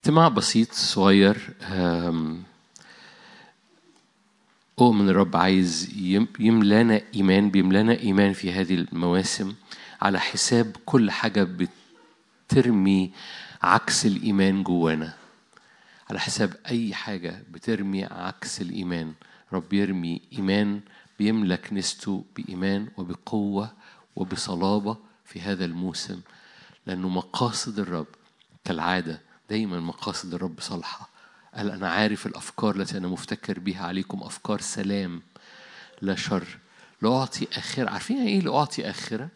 اجتماع بسيط صغير أؤمن الرب عايز يم- يملانا إيمان بيملانا إيمان في هذه المواسم على حساب كل حاجة بترمي عكس الإيمان جوانا. على حساب أي حاجة بترمي عكس الإيمان. رب يرمي إيمان بيملى كنيسته بإيمان وبقوة وبصلابة في هذا الموسم لأنه مقاصد الرب كالعادة دايما مقاصد الرب صالحة. قال أنا عارف الأفكار التي أنا مفتكر بها عليكم أفكار سلام لا شر. لأعطي آخرة. عارفين يعني إيه لأعطي آخرة؟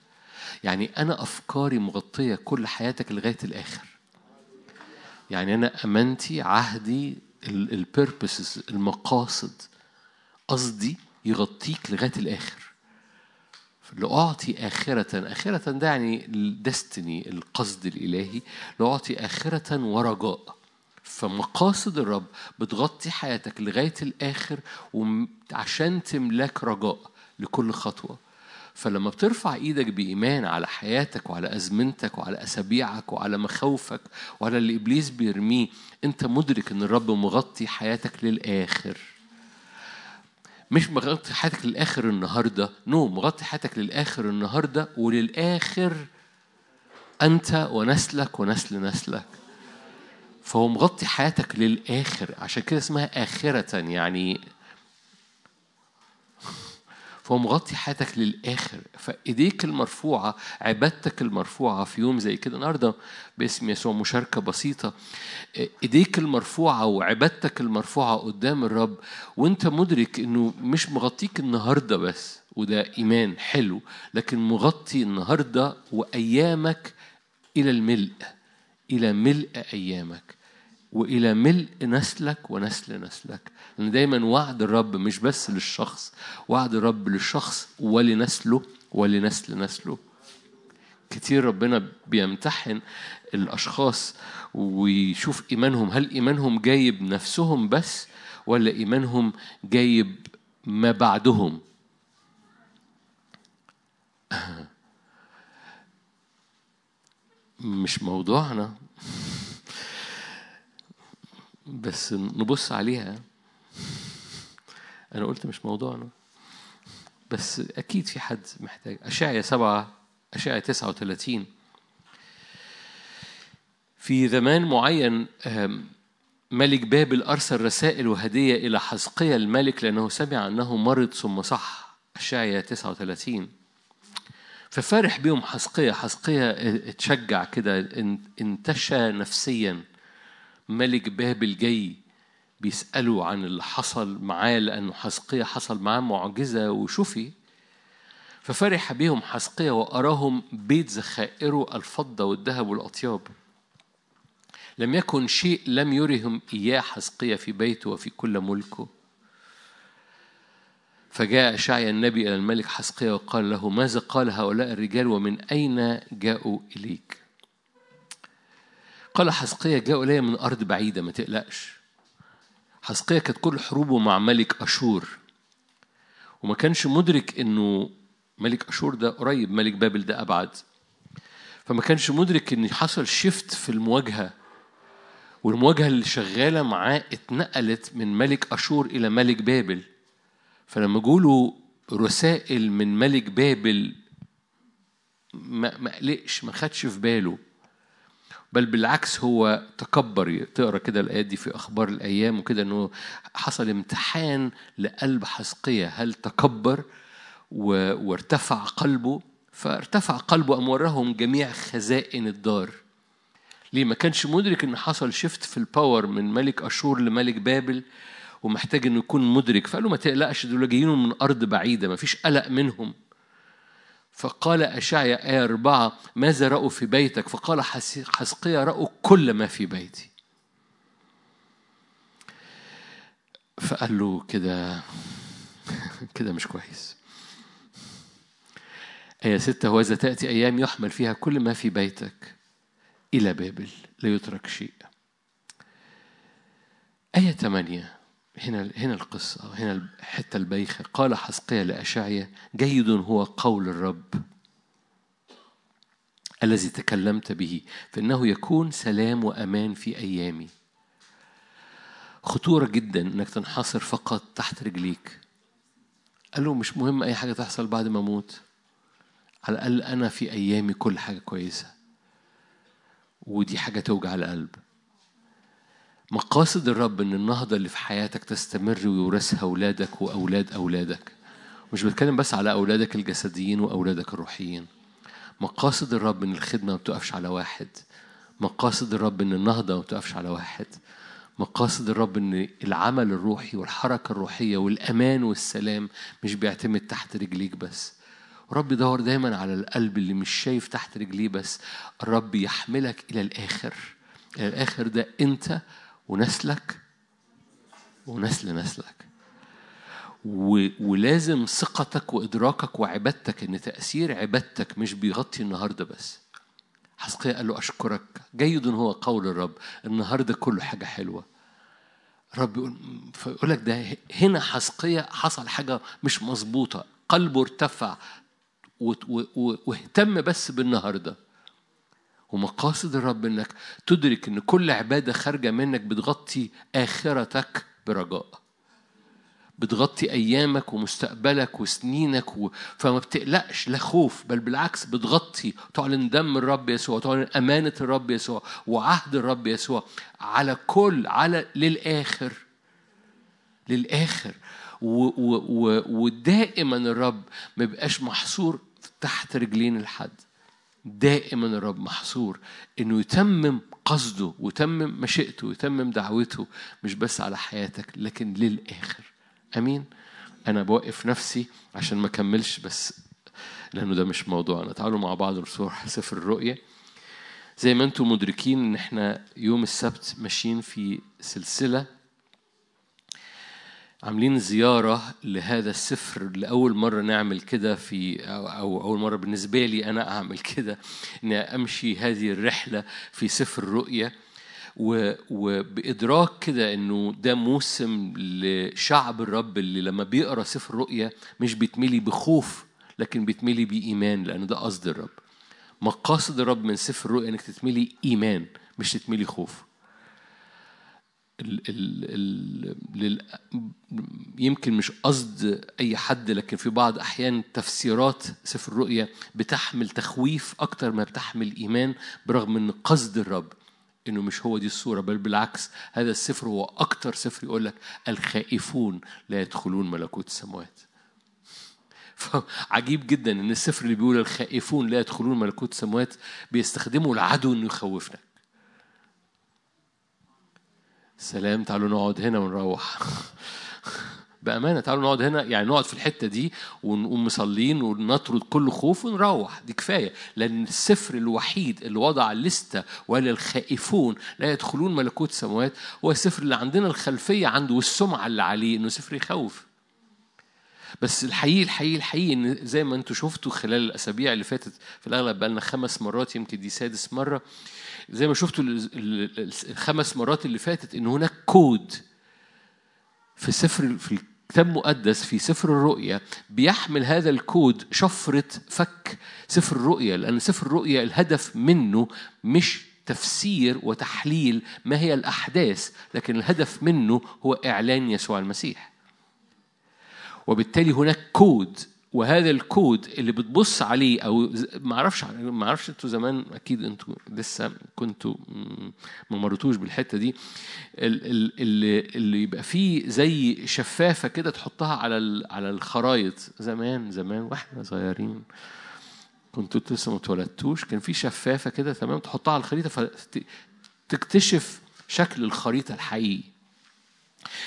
يعني أنا أفكاري مغطية كل حياتك لغاية الآخر. يعني أنا أمانتي عهدي البيربسز المقاصد قصدي يغطيك لغاية الآخر. لأعطي آخرة. آخرة ده يعني الدستني القصد الإلهي. لأعطي آخرة ورجاء. فمقاصد الرب بتغطي حياتك لغاية الآخر وم- عشان تملاك رجاء لكل خطوة. فلما بترفع إيدك بإيمان على حياتك وعلى أزمنتك وعلى أسابيعك وعلى مخاوفك وعلى اللي إبليس بيرميه أنت مدرك إن الرب مغطي حياتك للآخر. مش مغطي حياتك للآخر النهاردة. نو مغطي حياتك للآخر النهاردة وللآخر أنت ونسلك ونسل نسلك. فهو مغطي حياتك للآخر. عشان كده اسمها آخرة يعني فهو مغطي حياتك للآخر. فإيديك المرفوعة عبادتك المرفوعة في يوم زي كده. النهاردة باسم يسوع مشاركة بسيطة. إيديك المرفوعة وعبادتك المرفوعة قدام الرب وأنت مدرك إنه مش مغطيك النهاردة بس وده إيمان حلو لكن مغطي النهاردة وأيامك إلى الملء إلى ملء أيامك وإلى ملء نسلك ونسل نسلك. لأن دايما وعد الرب مش بس للشخص وعد الرب للشخص ولنسله ولنسل نسله كتير ربنا بيمتحن الأشخاص ويشوف إيمانهم هل إيمانهم جايب نفسهم بس ولا إيمانهم جايب ما بعدهم؟ مش موضوعنا. بس نبص عليها. أنا قلت مش موضوعنا بس أكيد في حد محتاج. أشعيا سبعة أشعيا تسعة وثلاثين في زمان معين ملك بابل أرسل رسائل وهدية إلى حزقيا الملك لأنه سمع أنه مرض ثم صح. أشعيا 39 ففرح بيهم حزقيا حزقيا اتشجع كده إن- انتشى نفسيا. ملك بابل جاي بيسألوا عن اللي حصل معاه لأنه حزقيا حصل معاه معجزة وشفي ففرح بهم حزقيا وأراهم بيت ذخائره الفضة والذهب والأطياب. لم يكن شيء لم يرهم إياه حزقيا في بيته وفي كل ملكه. فجاء أشعيا النبي إلى الملك حزقيا وقال له ماذا قال هؤلاء الرجال ومن أين جاءوا إليك؟ قال حزقيا جاءوا إلي من أرض بعيدة ما تقلقش. حزقيا كانت كل حروبه مع ملك أشور. وما كانش مدرك إنه ملك أشور ده قريب ملك بابل ده أبعد. فما كانش مدرك إن حصل شيفت في المواجهة والمواجهة اللي شغالة معاه اتنقلت من ملك أشور إلى ملك بابل. فلما جوله رسائل من ملك بابل ما قلقش ما خدش في باله. بل بالعكس هو تكبر تقرأ كده الآيات دي في أخبار الأيام وكده إنه حصل امتحان لقلب حزقية هل تكبر وارتفع قلبه؟ فارتفع قلبه أم وراهم جميع خزائن الدار. ليه؟ ما كانش مدرك إن حصل shift في ال power من ملك أشور لملك بابل ومحتاج إنه يكون مدرك. فقال له ما تقلقش دول جايين من أرض بعيدة ما فيش قلق منهم. فقال أشعيا آية أربعة ماذا رأوا في بيتك؟ فقال حس- حزقيا رأوا كل ما في بيتي. فقال له كده كده مش كويس. آية ستة وإذا تأتي أيام يحمل فيها كل ما في بيتك إلى بابل لا يترك شيء آية ثمانية هنا هنا القصة هنا الحتة البايخة قال حزقيا لأشعيا جيد هو قول الرب الذي تكلمت به فإنه يكون سلام وأمان في أيامي. خطورة جدا إنك تنحصر فقط تحت رجليك. قال له مش مهم أي حاجة تحصل بعد ما أموت. على الأقل أنا في أيامي كل حاجة كويسة. ودي حاجة توجع القلب. مقاصد الرب إن النهضة اللي في حياتك تستمر ويورثها أولادك وأولاد أولادك. مش بتكلم بس على أولادك الجسديين وأولادك الروحيين. مقاصد الرب إن الخدمة ما بتقفش على واحد. مقاصد الرب إن النهضة ما بتقفش على واحد. مقاصد الرب إن العمل الروحي والحركة الروحية والأمان والسلام مش بيعتمد تحت رجليك بس. الرب يدور دايما على القلب اللي مش شايف تحت رجليه بس. الرب يحملك إلى الآخر. إلى الآخر ده أنت ونسلك ونسل نسلك. ولازم ثقتك وإدراكك وعبادتك إن تأثير عبادتك مش بيغطي النهاردة بس. حسقيا قال له أشكرك. جيد هو قول الرب. النهاردة كله حاجة حلوة. رب يقول فيقول لك ده هنا حسقيا حصل حاجة مش مظبوطة. قلبه ارتفع. واهتم بس بالنهاردة. ومقاصد الرب إنك تدرك إن كل عبادة خارجة منك بتغطي آخرتك برجاء. بتغطي أيامك ومستقبلك وسنينك و... فما بتقلقش لا خوف بل بالعكس بتغطي. تعلن دم الرب يسوع تعلن أمانة الرب يسوع وعهد الرب يسوع على كل على للآخر. للآخر. و... و... ودائما الرب ما بيبقاش محصور تحت رجلين الحد. دائما الرب محصور إنه يتمم قصده ويتمم مشيئته ويتمم دعوته مش بس على حياتك لكن للآخر. آمين؟ أنا بوقف نفسي عشان ما اكملش بس لأنه ده مش موضوعنا. تعالوا مع بعض نروح سفر الرؤيا زي ما أنتم مدركين إن إحنا يوم السبت ماشيين في سلسلة عاملين زيارة لهذا السفر لأول مرة نعمل كده في أو أول مرة بالنسبة لي أنا أعمل كده إني أمشي هذه الرحلة في سفر الرؤية وبإدراك كده إنه ده موسم لشعب الرب اللي لما بيقرأ سفر الرؤية مش بيتملي بخوف لكن بيتملي بإيمان لأن ده قصد الرب. مقاصد الرب من سفر الرؤيا إنك تتملي إيمان مش تتملي خوف. ال ال ال يمكن مش قصد أي حد لكن في بعض أحيان تفسيرات سفر الرؤيا بتحمل تخويف أكتر ما بتحمل إيمان برغم أن قصد الرب إنه مش هو دي الصورة بل بالعكس هذا السفر هو أكتر سفر يقول لك الخائفون لا يدخلون ملكوت السماوات. فعجيب جدا إن السفر اللي بيقول الخائفون لا يدخلون ملكوت السماوات بيستخدمه العدو إنه يخوفنا. سلام تعالوا نقعد هنا ونروح. بأمانة تعالوا نقعد هنا يعني نقعد في الحتة دي ونقوم مصلين ونطرد كل خوف ونروح. دي كفاية لأن السفر الوحيد اللي وضع الليستة وللخائفون لا يدخلون ملكوت السماوات هو السفر اللي عندنا الخلفية عنده والسمعة اللي عليه إنه سفر يخوف. بس الحقيقي الحقيقي الحقيقي إن زي ما أنتم شفتوا خلال الأسابيع اللي فاتت في الأغلب بقى لنا خمس مرات يمكن دي سادس مرة زي ما شفتوا الخمس مرات اللي فاتت إن هناك كود في سفر في الكتاب المقدس في سفر الرؤيا بيحمل هذا الكود شفرة فك. سفر الرؤيا لأن سفر الرؤيا الهدف منه مش تفسير وتحليل ما هي الأحداث لكن الهدف منه هو إعلان يسوع المسيح. وبالتالي هناك كود وهذا الكود اللي بتبص عليه أو ما أعرفش ما أعرفش أنتوا زمان أكيد أنتوا لسه كنتوا ما مرتوش بالحتة دي. اللي اللي يبقى فيه زي شفافة كده تحطها على على الخرايط. زمان زمان وإحنا صغيرين كنتوا لسه ما اتولدتوش كان في شفافة كده تمام تحطها على الخريطة فتكتشف شكل الخريطة الحقيقي.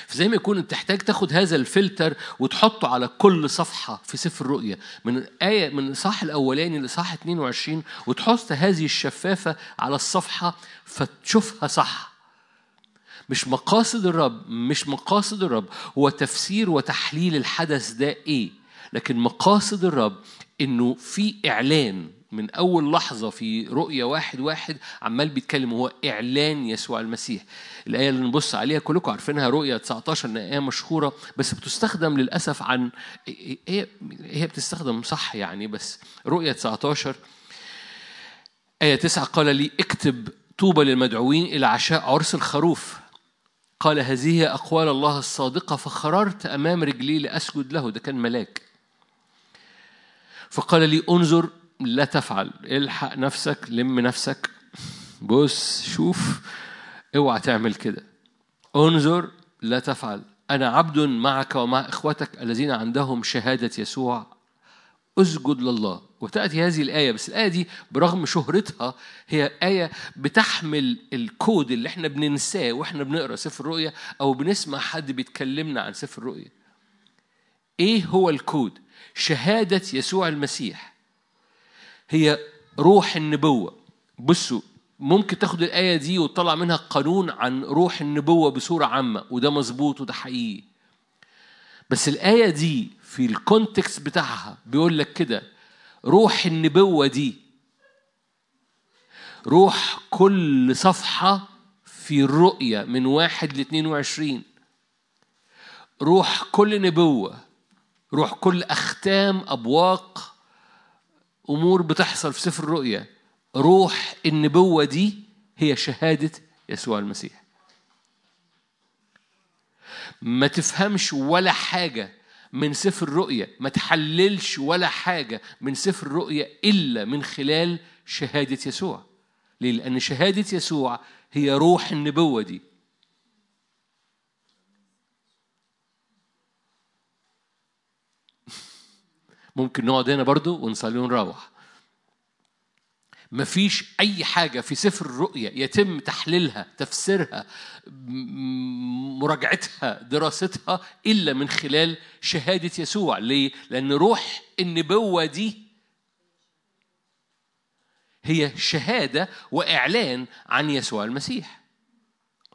فزي ما يكون تحتاج تاخد هذا الفلتر وتحطه على كل صفحة في سفر الرؤيا من آية من الإصحاح الأولاني لإصحاح 22 وتحط هذه الشفافة على الصفحة فتشوفها صح. مش مقاصد الرب مش مقاصد الرب هو تفسير وتحليل الحدث ده إيه لكن مقاصد الرب إنه في إعلان. من أول لحظة في رؤية واحد واحد عمال بيتكلم هو إعلان يسوع المسيح. الآية اللي نبص عليها كلكم عارفينها رؤية 19 إن آية مشهورة بس بتستخدم للأسف عن هي هي بتستخدم صح يعني بس رؤية 19 آية تسعة قال لي اكتب طوبى للمدعوين إلى عشاء عرس الخروف. قال هذه أقوال الله الصادقة فخررت أمام رجلي لأسجد له. ده كان ملاك. فقال لي انظر لا تفعل. الحق نفسك لم نفسك. بص شوف. اوعى تعمل كده. انظر لا تفعل. أنا عبد معك ومع إخوتك الذين عندهم شهادة يسوع. اسجد لله. وتأتي هذه الآية. بس الآية دي برغم شهرتها هي آية بتحمل الكود اللي إحنا بننساه وإحنا بنقرأ سفر الرؤيا أو بنسمع حد بيتكلمنا عن سفر الرؤيا. إيه هو الكود؟ شهادة يسوع المسيح. هي روح النبوة. بصوا ممكن تاخد الآية دي وتطلع منها قانون عن روح النبوة بصورة عامة وده مظبوط وده حقيقي. بس الآية دي في الكونتكست بتاعها بيقول لك كده روح النبوة دي روح كل صفحة في الرؤية من واحد لاثنين وعشرين روح كل نبوة روح كل أختام أبواق أمور بتحصل في سفر الرؤية روح النبوة دي هي شهادة يسوع المسيح. ما تفهمش ولا حاجة من سفر الرؤيا. ما تحللش ولا حاجة من سفر الرؤيا إلا من خلال شهادة يسوع. ليه؟ لأن شهادة يسوع هي روح النبوة دي. ممكن نقعد هنا برضو ونصلي ونروح مفيش أي حاجة في سفر الرؤيا يتم تحليلها تفسيرها مراجعتها دراستها إلا من خلال شهادة يسوع ليه؟ لأن روح النبوة دي هي شهادة وإعلان عن يسوع المسيح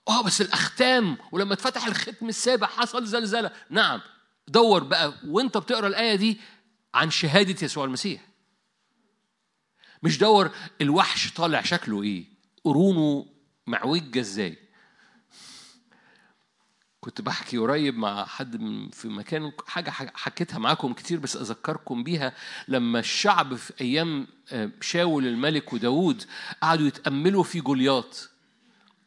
آه بس الأختام ولما اتفتح الختم السابع حصل زلزلة نعم دور بقى وانت بتقرا الآية دي عن شهادة يسوع المسيح. مش دور الوحش طالع شكله إيه؟ قرونه معوجة إزاي؟ كنت بحكي قريب مع حد في مكان حاجة حكيتها معاكم كتير بس أذكركم بيها. لما الشعب في أيام شاول الملك وداود قعدوا يتأملوا في جولياط.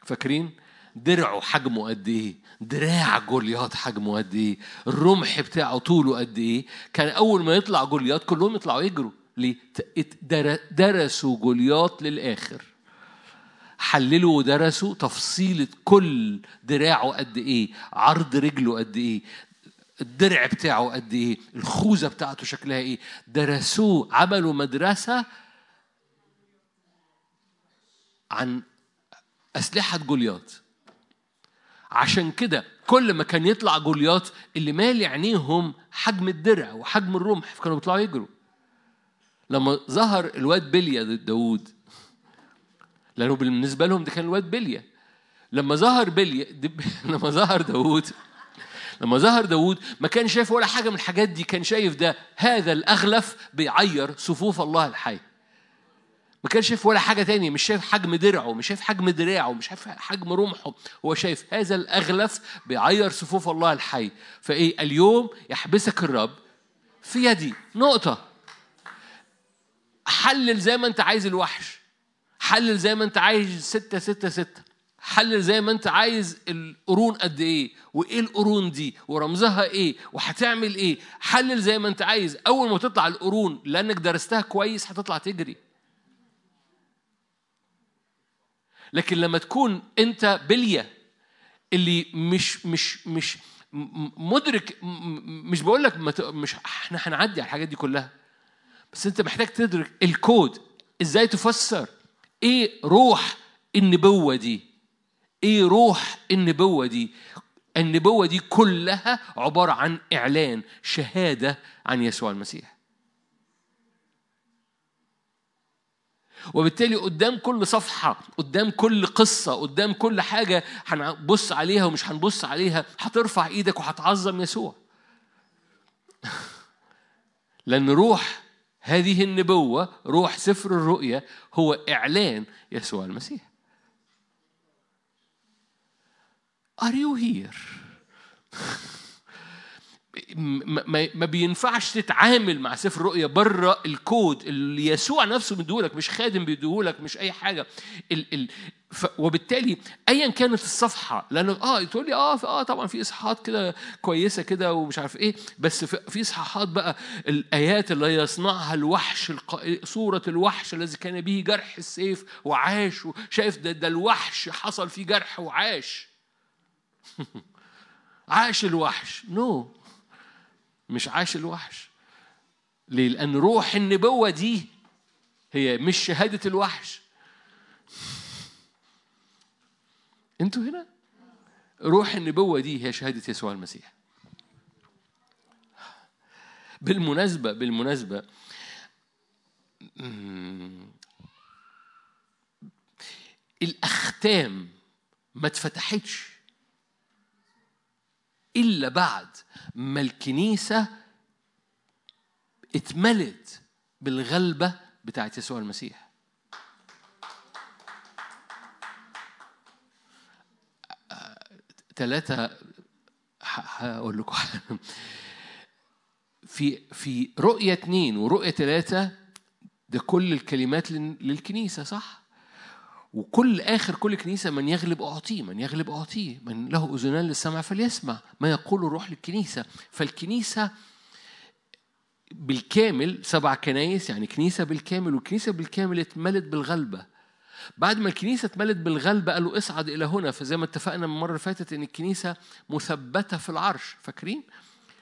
فاكرين؟ درعه حجمه قد إيه؟ دراع جولياط حجمه قد إيه؟ الرمح بتاعه طوله قد إيه؟ كان أول ما يطلع جولياط كلهم يطلعوا يجروا. ليه؟ درسوا جولياط للآخر. حللوا ودرسوا تفصيلة كل دراعه قد إيه؟ عرض رجله قد إيه؟ الدرع بتاعه قد إيه؟ الخوذة بتاعته شكلها إيه؟ درسوه عملوا مدرسة عن أسلحة جولياط. عشان كده كل ما كان يطلع جولياط اللي مالي عينيهم حجم الدرع وحجم الرمح فكانوا بيطلعوا يجروا. لما ظهر الواد بليا ضد داوود لأنه بالنسبة لهم ده كان الواد بليا لما ظهر بليا لما ظهر داوود لما ظهر داوود ما كان شايف ولا حاجة من الحاجات دي كان شايف ده هذا الأغلف بيعير صفوف الله الحي. ما كانش شايف ولا حاجة تانية مش شايف حجم درعه مش شايف حجم دراعه مش شايف حجم رمحه. هو شايف هذا الأغلف بيعير صفوف الله الحي. فإيه؟ اليوم يحبسك الرب في يدي. نقطة. حلل زي ما أنت عايز الوحش. حلل زي ما أنت عايز ستة ستة ستة. حلل زي ما أنت عايز القرون قد إيه وإيه القرون دي ورمزها إيه وهتعمل إيه. حلل زي ما أنت عايز. أول ما تطلع القرون لأنك درستها كويس هتطلع تجري. لكن لما تكون انت بلية اللي مش مش مش مدرك مش بقول لك مش إحنا هنعدي على الحاجات دي كلها بس انت محتاج تدرك الكود. إزاي تفسر؟ إيه روح النبوة دي؟ إيه روح النبوة دي؟ النبوة دي كلها عبارة عن إعلان شهادة عن يسوع المسيح. وبالتالي قدام كل صفحة قدام كل قصة قدام كل حاجة هنبص عليها ومش هنبص عليها هترفع إيدك وهتعظم يسوع لأن روح هذه النبوة روح سفر الرؤيا هو إعلان يسوع المسيح Are you here? ما, بينفعش تتعامل مع سفر الرؤيا بره الكود اللي يسوع نفسه مديهولك مش خادم بيديهولك مش أي حاجة ال ال ف وبالتالي ايا كانت الصفحة لأنه آه تقول لي آه آه طبعا في إصحاحات كده كويسة كده ومش عارف إيه بس في إصحاحات بقى الآيات اللي يصنعها الوحش. صورة الوحش الذي كان به جرح السيف وعاش شايف ده, ده الوحش حصل فيه جرح وعاش عاش الوحش نو no. مش عاش الوحش. ليه؟ لأن روح النبوة دي هي مش شهادة الوحش. أنتوا هنا؟ روح النبوة دي هي شهادة يسوع المسيح. بالمناسبة بالمناسبة الأختام ما اتفتحتش. إلا بعد ما الكنيسة اتملت بالغلبة بتاعت يسوع المسيح ثلاثة هقول لكم في في رؤية اثنين ورؤية ثلاثة ده كل الكلمات للكنيسة صح؟ وكل آخر كل كنيسة من يغلب أعطيه من يغلب أعطيه من له أذنان للسمع فليسمع. ما يقول الروح للكنيسة. فالكنيسة بالكامل سبع كنايس يعني كنيسة بالكامل والكنيسة بالكامل اتملت بالغلبة. بعد ما الكنيسة اتملت بالغلبة قالوا اصعد إلى هنا. فزي ما اتفقنا من المرة اللي فاتت إن الكنيسة مثبتة في العرش. فاكرين؟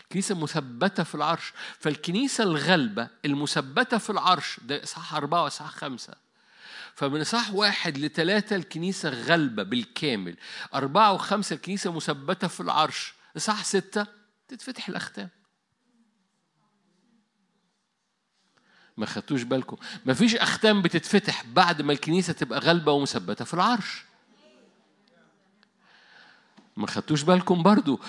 الكنيسة مثبتة في العرش. فالكنيسة الغلبة المثبتة في العرش ده إصحاح أربعة وإصحاح خمسة. فمن إصحاح واحد لثلاثة الكنيسة غلبة بالكامل. أربعة وخمسة الكنيسة مثبتة في العرش. إصحاح ستة؟ تتفتح الأختام. ما خدتوش بالكم؟ ما فيش أختام بتتفتح بعد ما الكنيسة تبقى غلبة ومثبتة في العرش. ما خدتوش بالكم برضو؟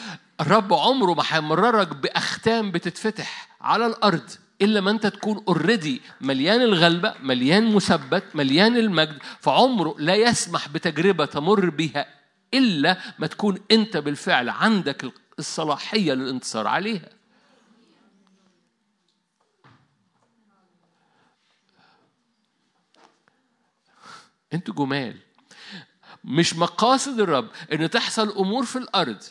الرب عمره ما هيمررك بأختام بتتفتح على الأرض. إلا ما أنت تكون اوريدي مليان الغلبة مليان مثبت مليان المجد فعمره لا يسمح بتجربة تمر بها إلا ما تكون أنت بالفعل عندك الصلاحية للانتصار عليها. أنتوا جمال. مش مقاصد الرب إن تحصل أمور في الأرض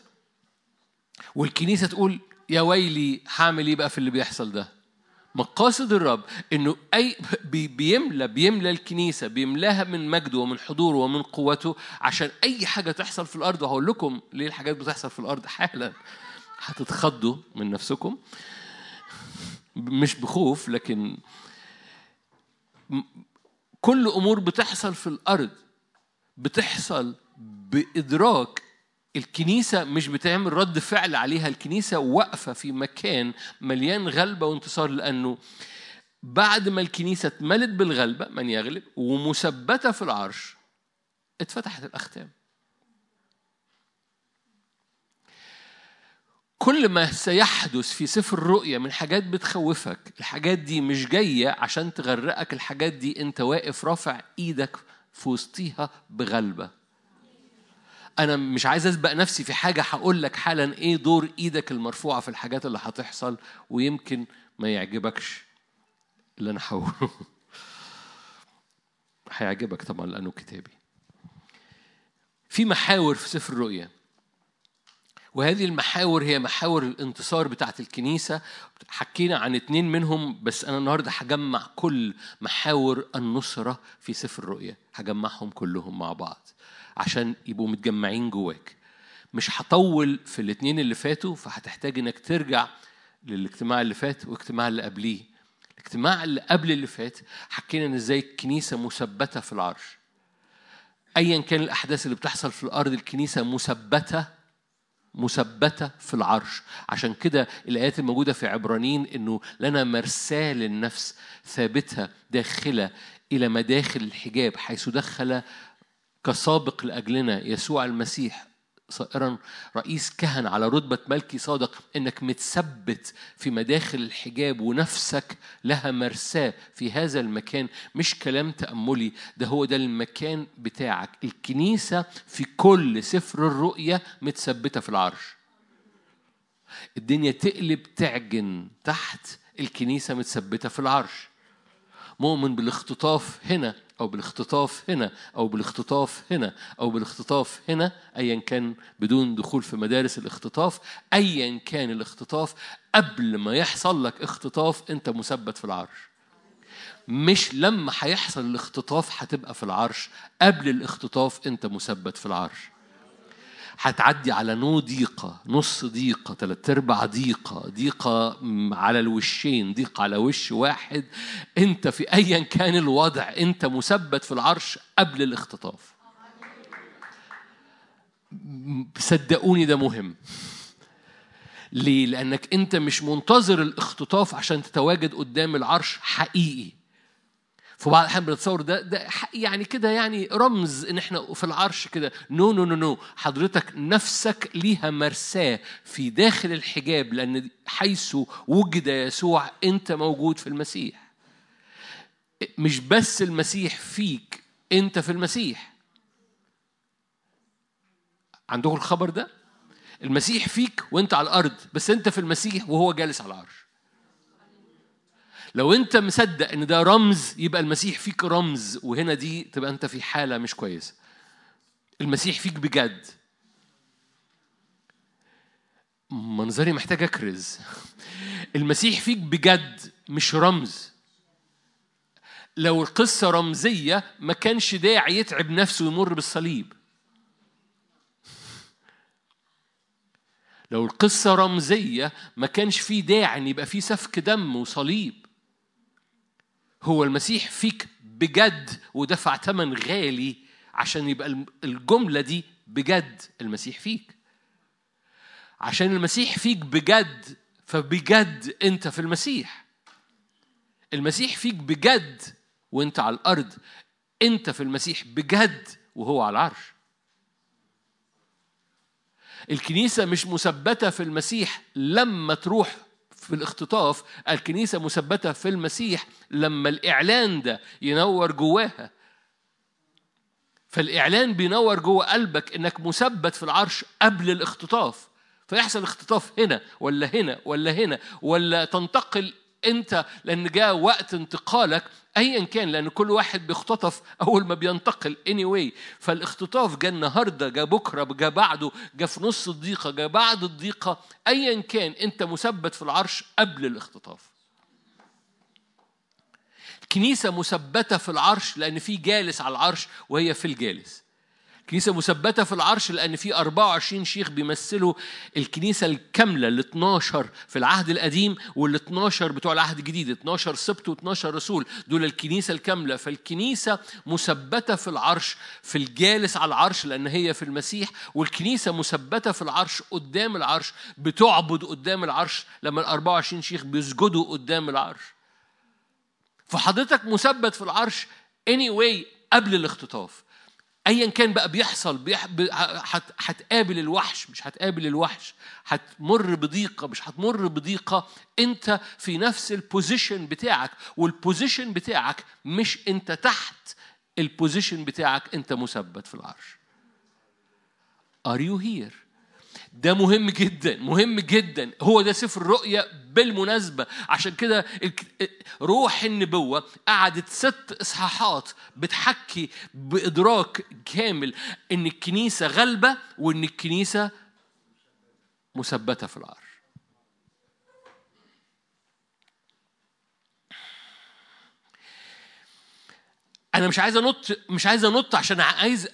والكنيسة تقول يا ويلي هعمل إيه بقى في اللي بيحصل ده؟ مقاصد الرب إنه أي بيملى بيملى الكنيسة بيملاها من مجده ومن حضوره ومن قوته عشان أي حاجة تحصل في الأرض. وهقول لكم ليه الحاجات بتحصل في الأرض حالا. هتتخضوا من نفسكم. مش بخوف لكن كل أمور بتحصل في الأرض. بتحصل بإدراك الكنيسة مش بتعمل رد فعل عليها الكنيسة واقفة في مكان مليان غلبة وانتصار لأنه بعد ما الكنيسة اتملت بالغلبة من يغلب ومثبتة في العرش اتفتحت الأختام. كل ما سيحدث في سفر الرؤيا من حاجات بتخوفك الحاجات دي مش جاية عشان تغرقك الحاجات دي انت واقف رافع إيدك في وسطيها بغلبة. أنا مش عايز أسبق نفسي في حاجة هقول لك حالا إيه دور إيدك المرفوعة في الحاجات اللي هتحصل ويمكن ما يعجبكش اللي أنا هقوله. هيعجبك طبعا لأنه كتابي. في محاور في سفر الرؤيا. وهذه المحاور هي محاور الانتصار بتاعت الكنيسة. حكينا عن اتنين منهم بس أنا النهاردة هجمع كل محاور النصرة في سفر الرؤيا. هجمعهم كلهم مع بعض. عشان يبقوا متجمعين جواك. مش هطول في الاتنين اللي فاتوا فهتحتاج إنك ترجع للاجتماع اللي فات والاجتماع اللي قبليه. الاجتماع اللي قبل اللي فات حكينا إن إزاي الكنيسة مثبتة في العرش. ايا كان الأحداث اللي بتحصل في الأرض الكنيسة مثبتة مثبتة في العرش. عشان كده الآيات الموجودة في عبرانيين إنه لنا مرساة للنفس ثابتة داخلة إلى مداخل الحجاب حيث دخل كسابق لأجلنا يسوع المسيح. صائرا رئيس كهنة على رتبة ملكي صادق إنك متثبت في مداخل الحجاب ونفسك لها مرساة في هذا المكان. مش كلام تأملي ده هو ده المكان بتاعك. الكنيسة في كل سفر الرؤية متثبتة في العرش. الدنيا تقلب تعجن تحت الكنيسة متثبتة في العرش. مؤمن بالاختطاف هنا أو بالاختطاف هنا أو بالاختطاف هنا أو بالاختطاف هنا أيا كان بدون دخول في مدارس الاختطاف أيا كان الاختطاف قبل ما يحصل لك اختطاف أنت مثبت في العرش. مش لما هيحصل الاختطاف هتبقى في العرش قبل الاختطاف أنت مثبت في العرش. هتعدي على نو ضيقة نص ضيقة تلات أرباع ضيقة ضيقة على الوشين ضيقة على وش واحد. أنت في أيا كان الوضع أنت مثبت في العرش قبل الاختطاف. صدقوني ده مهم. ليه؟ لأنك أنت مش منتظر الاختطاف عشان تتواجد قدام العرش حقيقي. في بعض الأحيان بنتصور ده ده يعني كده يعني رمز إن إحنا في العرش كده. no no no no. حضرتك نفسك ليها مرساة في داخل الحجاب لأن حيث وجد يسوع أنت موجود في المسيح. مش بس المسيح فيك أنت في المسيح. عندكم الخبر ده؟ المسيح فيك وأنت على الأرض بس أنت في المسيح وهو جالس على العرش. لو انت مصدق ان ده رمز يبقى المسيح فيك رمز وهنا دي تبقى انت في حالة مش كويسة. المسيح فيك بجد. منظري محتاج أكرز. المسيح فيك بجد مش رمز. لو القصة رمزية ما كانش داعي يتعب نفسه ويمر بالصليب. لو القصة رمزية ما كانش في داعي إن يبقى في سفك دم وصليب. هو المسيح فيك بجد ودفع ثمن غالي عشان يبقى الجملة دي بجد المسيح فيك. عشان المسيح فيك بجد فبجد أنت في المسيح. المسيح فيك بجد وأنت على الأرض. أنت في المسيح بجد وهو على العرش. الكنيسة مش مثبتة في المسيح لما تروح في الاختطاف الكنيسة مثبتة في المسيح لما الإعلان ده ينور جواها. فالإعلان بينور جوه قلبك إنك مثبت في العرش قبل الاختطاف. فيحصل اختطاف هنا ولا هنا ولا هنا ولا تنتقل أنت لأن جاء وقت انتقالك ايا كان لأن كل واحد بيختطف أول ما بينتقل. Anyway فالاختطاف جاء النهارده جاء بكرة جاء بعده جاء في نص الضيقه جاء بعد الضيقه ايا كان أنت مثبت في العرش قبل الاختطاف. الكنيسه مثبتة في العرش لأن في جالس على العرش وهي في الجالس. كنيسة مثبتة في العرش لأن في 24 شيخ بيمثلوا الكنيسة الكاملة ال 12 في العهد القديم وال 12 بتوع العهد الجديد 12 سبت و12 رسول دول الكنيسة الكاملة. فالكنيسة مثبتة في العرش في الجالس على العرش لأن هي في المسيح والكنيسة مثبتة في العرش قدام العرش بتعبد قدام العرش لما ال 24 شيخ بيسجدوا قدام العرش. فحضرتك مثبت في العرش anyway قبل الاختطاف. ايا كان بقى بيحصل بيح... هتقابل الوحش مش هتقابل الوحش هتمر بضيقة مش هتمر بضيقة أنت في نفس ال position بتاعك وال position بتاعك مش أنت تحت ال position بتاعك أنت مثبت في العرش Are you here؟ ده مهم جدا مهم جدا. هو ده سفر الرؤيا بالمناسبة. عشان كده روح النبوة قعدت ست إصحاحات بتحكي بإدراك كامل إن الكنيسة غلبة وإن الكنيسة مثبتة في العرش أنا مش عايز أنط مش عايز أنط عشان عايز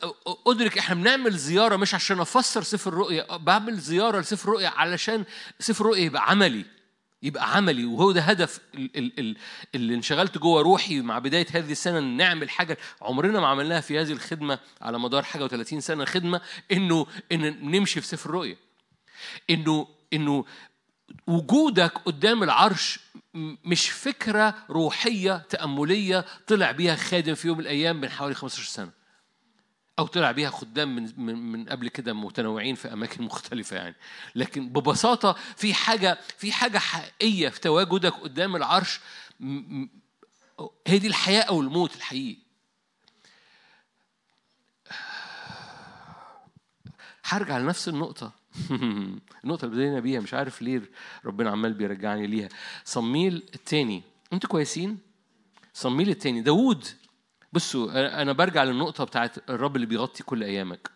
أدرك إحنا بنعمل زيارة مش عشان أفسر سفر الرؤيا بعمل زيارة لسفر الرؤيا علشان سفر الرؤيا يبقى عملي يبقى عملي وهو ده هدف اللي انشغلت جوه روحي مع بداية هذه السنة نعمل حاجة. عمرنا ما عملناها في هذه الخدمة على مدار حاجة و30 سنة خدمة إنه إن نمشي في سفر الرؤيا إنه إنه وجودك قدام العرش مش فكرة روحية تأملية طلع بيها خادم في يوم من الأيام من حوالي 15 سنة. أو طلع بيها خدام من, من, من قبل كده متنوعين في أماكن مختلفة يعني. لكن ببساطة في حاجة في حاجة حقيقية في تواجدك قدام العرش هي دي الحياة أو الموت الحقيقي. هرجع لنفس النقطة. النقطة اللي بدينا بيها مش عارف ليه ربنا عمال بيرجعني ليها. صميل التاني أنتوا كويسين؟ صميل التاني داوود. بصوا أنا برجع للنقطة بتاعت الرب اللي بيغطي كل أيامك.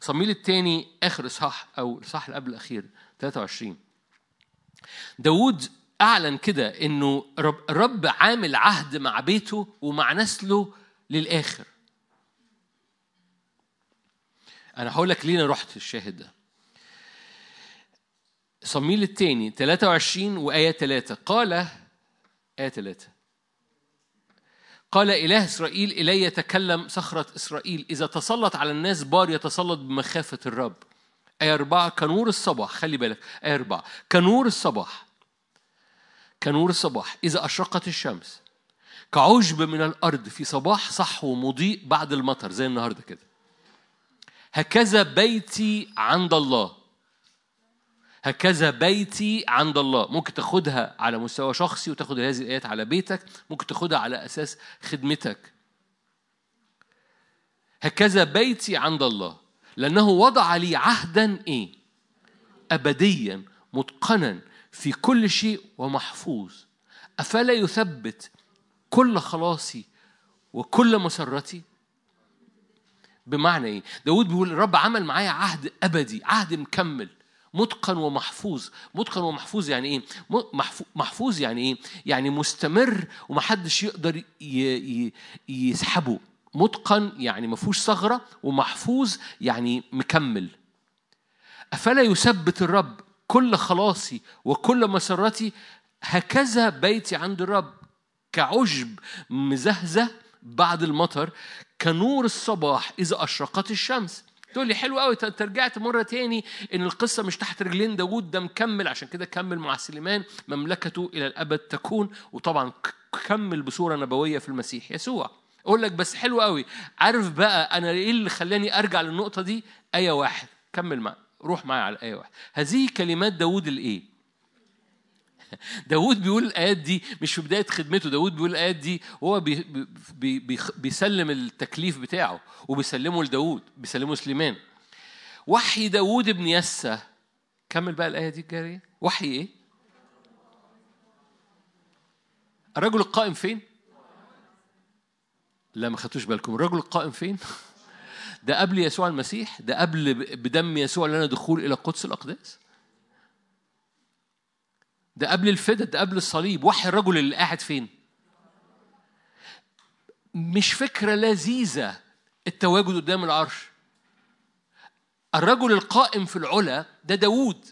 صميل التاني آخر اصحاح أو الاصحاح اللي قبل الأخير 23 داوود أعلن كده إنه رب, رب عامل عهد مع بيته ومع نسله للآخر. أنا هقول لك ليه أنا رحت الشاهد ده. صميل الثاني 23 وآية 3 قال آية 3 قال إله إسرائيل إلي يتكلم صخرة إسرائيل. إذا تسلط على الناس بار يتسلط بمخافة الرب. آية أربعة كنور الصباح. خلي بالك آية أربعة. كنور الصباح. كنور الصباح. إذا أشرقت الشمس كعشب من الأرض في صباح صحو مضيء بعد المطر زي النهاردة كده. هكذا بيتي عند الله. هكذا بيتي عند الله. ممكن تاخدها على مستوى شخصي وتاخد هذه الآيات على بيتك ممكن تاخدها على أساس خدمتك. هكذا بيتي عند الله. لأنه وضع لي عهدا إيه؟ أبديا متقنا في كل شيء ومحفوظ. أفلا يثبت كل خلاصي وكل مسرتي؟ بمعنى إيه؟ داود بيقول الرب عمل معايا عهد أبدي، عهد مكمل. متقن ومحفوظ. متقن ومحفوظ يعني إيه؟ محفوظ يعني إيه؟ يعني مستمر ومحدش يقدر يسحبه. متقن يعني ما فيهوش ثغرة ومحفوظ يعني مكمل. أفلا يثبت الرب كل خلاصي وكل مسرتي؟ هكذا بيتي عند الرب كعشب مزهزه بعد المطر كنور الصباح إذا أشرقت الشمس. تقول لي حلو قوي انت رجعت مرة تاني إن القصة مش تحت رجلين داوود ده مكمل. عشان كده كمل مع سليمان مملكته إلى الأبد تكون. وطبعا كمل بصورة نبوية في المسيح يسوع. أقول لك بس حلو قوي عارف بقى أنا إيه اللي خلاني أرجع للنقطة دي؟ آية واحد. كمل معي روح معايا على آية واحد. هذه كلمات داوود الإيه؟ داود بيقول الآيات دي مش في بداية خدمته. داود بيقول الآيات دي وهو بي بي بي بيسلم التكليف بتاعه وبيسلمه لداود بيسلمه سليمان وحي داود ابن يسى كمل بقى الآية دي الجارية وحي إيه؟ الرجل القائم فين؟ لا ما خدتوش بالكم. الرجل القائم فين؟ ده قبل يسوع المسيح؟ ده قبل بدم يسوع لنا دخول إلى قدس الأقداس ده قبل الفدا ده قبل الصليب. وحي الرجل اللي قاعد فين؟ مش فكرة لذيذة التواجد قدام العرش. الرجل القائم في العلا ده داوود.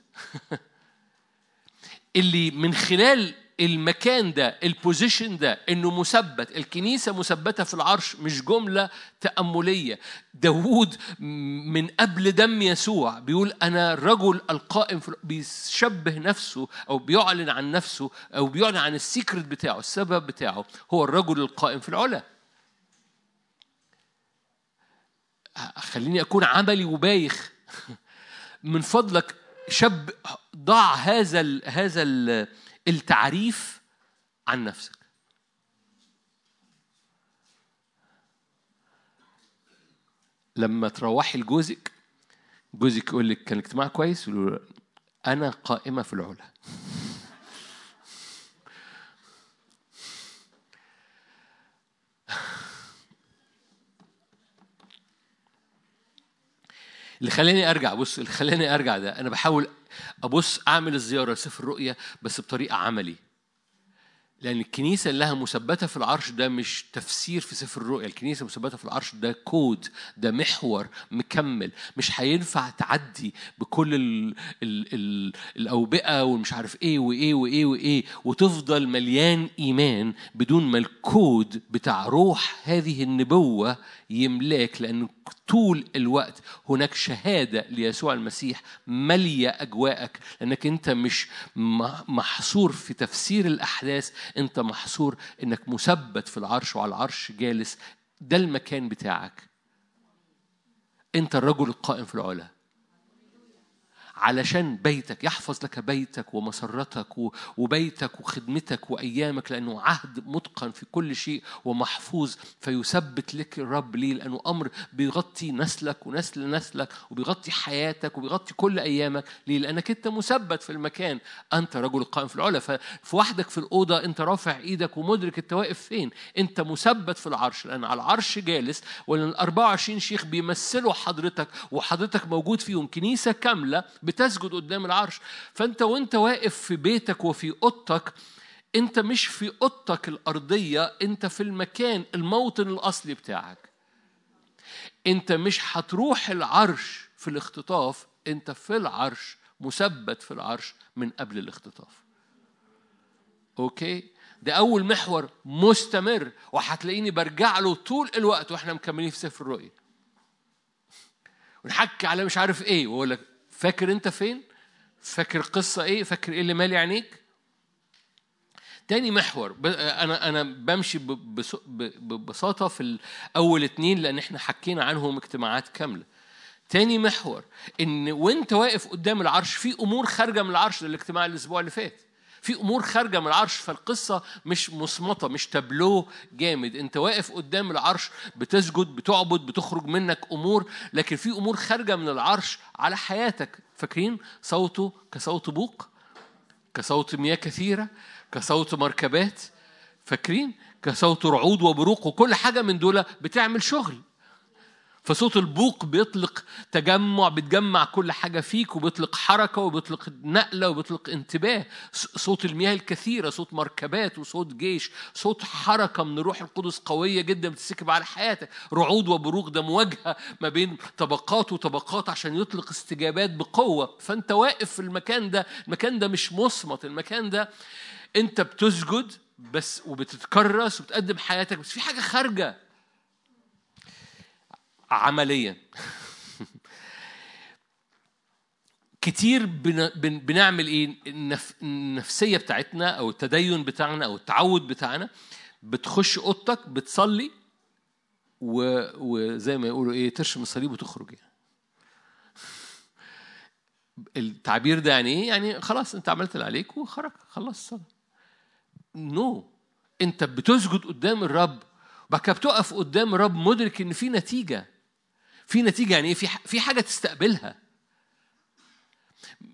اللي من خلال المكان ده البوزيشن ده إنه مثبت الكنيسة مثبتة في العرش مش جملة تأملية. داوود من قبل دم يسوع بيقول أنا الرجل القائم في بيشبه نفسه أو بيعلن عن نفسه أو بيعلن عن السيكرت بتاعه السبب بتاعه هو الرجل القائم في العلا. خليني أكون عملي وبايخ. من فضلك شاب ضع هذا ال هذا ال التعريف عن نفسك. لما تروحي لجوزك جوزك يقول لك كان الاجتماع كويس أنا قائمة في العلا. اللي خلاني أرجع بص اللي خلاني أرجع ده أنا بحاول أبص أعمل الزيارة سفر الرؤيا بس بطريقة عملي. لأن الكنيسة اللي لها مثبتة في العرش ده مش تفسير في سفر الرؤيا، الكنيسة مثبتة في العرش ده كود، ده محور مكمل، مش هينفع تعدي بكل ال ال ال الأوبئة والمش عارف إيه وإيه وإيه وإيه وتفضل مليان إيمان بدون ما الكود بتاع روح هذه النبوة يملاك. لأن طول الوقت هناك شهادة ليسوع المسيح مالية أجواءك لأنك أنت مش محصور في تفسير الأحداث أنت محصور أنك مثبت في العرش وعلى العرش جالس ده المكان بتاعك. أنت الرجل القائم في العلا. علشان بيتك يحفظ لك بيتك ومسرتك وبيتك وخدمتك وأيامك لأنه عهد متقن في كل شيء ومحفوظ. فيثبت لك الرب ليه؟ لأنه أمر بيغطي نسلك ونسل نسلك وبيغطي حياتك وبيغطي كل أيامك. ليه؟ لأنك أنت مثبت في المكان. أنت رجل قائم في العلا. ففي وحدك في الأوضة أنت رافع إيدك ومدرك أنت واقف فين؟ أنت مثبت في العرش. لأن على العرش جالس ولأن ال 24 شيخ بيمثلوا حضرتك وحضرتك موجود فيهم. كنيسة كاملة بتسجد قدام العرش. فأنت وأنت واقف في بيتك وفي أوضتك أنت مش في أوضتك الأرضية أنت في المكان الموطن الأصلي بتاعك. أنت مش هتروح العرش في الاختطاف أنت في العرش مثبت في العرش من قبل الاختطاف. أوكي؟ ده أول محور مستمر وهتلاقيني برجع له طول الوقت وإحنا مكملين في سفر الرؤيا ونحكي على مش عارف إيه وأقول لك فاكر انت فين؟ فاكر قصة إيه؟ فاكر إيه اللي مالي عينيك؟ تاني محور أنا أنا بمشي ببساطة في الأول اتنين لأن إحنا حكينا عنهم اجتماعات كاملة. تاني محور إن وأنت واقف قدام العرش في أمور خارجة من العرش ده الاجتماع الأسبوع اللي فات. في أمور خارجة من العرش فالقصة مش مصمتة مش تابلو جامد. أنت واقف قدام العرش بتسجد بتعبد بتخرج منك أمور لكن في أمور خارجة من العرش على حياتك. فاكرين صوته؟ كصوت بوق كصوت مياه كثيرة كصوت مركبات. فاكرين؟ كصوت رعود وبروق وكل حاجة من دول بتعمل شغل. فصوت البوق بيطلق تجمع بتجمع كل حاجة فيك وبيطلق حركة وبيطلق نقلة وبيطلق انتباه. صوت المياه الكثيرة صوت مركبات وصوت جيش صوت حركة من الروح القدس قوية جدا بتسكب على حياتك. رعود وبروق ده مواجهة ما بين طبقات وطبقات عشان يطلق استجابات بقوة. فأنت واقف في المكان ده المكان ده مش مصمت المكان ده أنت بتسجد بس وبتتكرس وبتقدم حياتك بس في حاجة خارجة. عمليا كتير بن بن بنعمل إيه النف النفسية بتاعتنا أو التدين بتاعنا أو التعود بتاعنا بتخش أوضتك بتصلي. وزي ما يقولوا إيه ترشم الصليب وتخرج يعني. التعبير ده يعني إيه؟ يعني خلاص أنت عملت اللي عليك وخرج خلاص الصلاة. no no. أنت بتسجد قدام الرب وبعد كده بتقف قدام الرب مدرك إن في نتيجة في نتيجة يعني إيه؟ في في حاجة تستقبلها.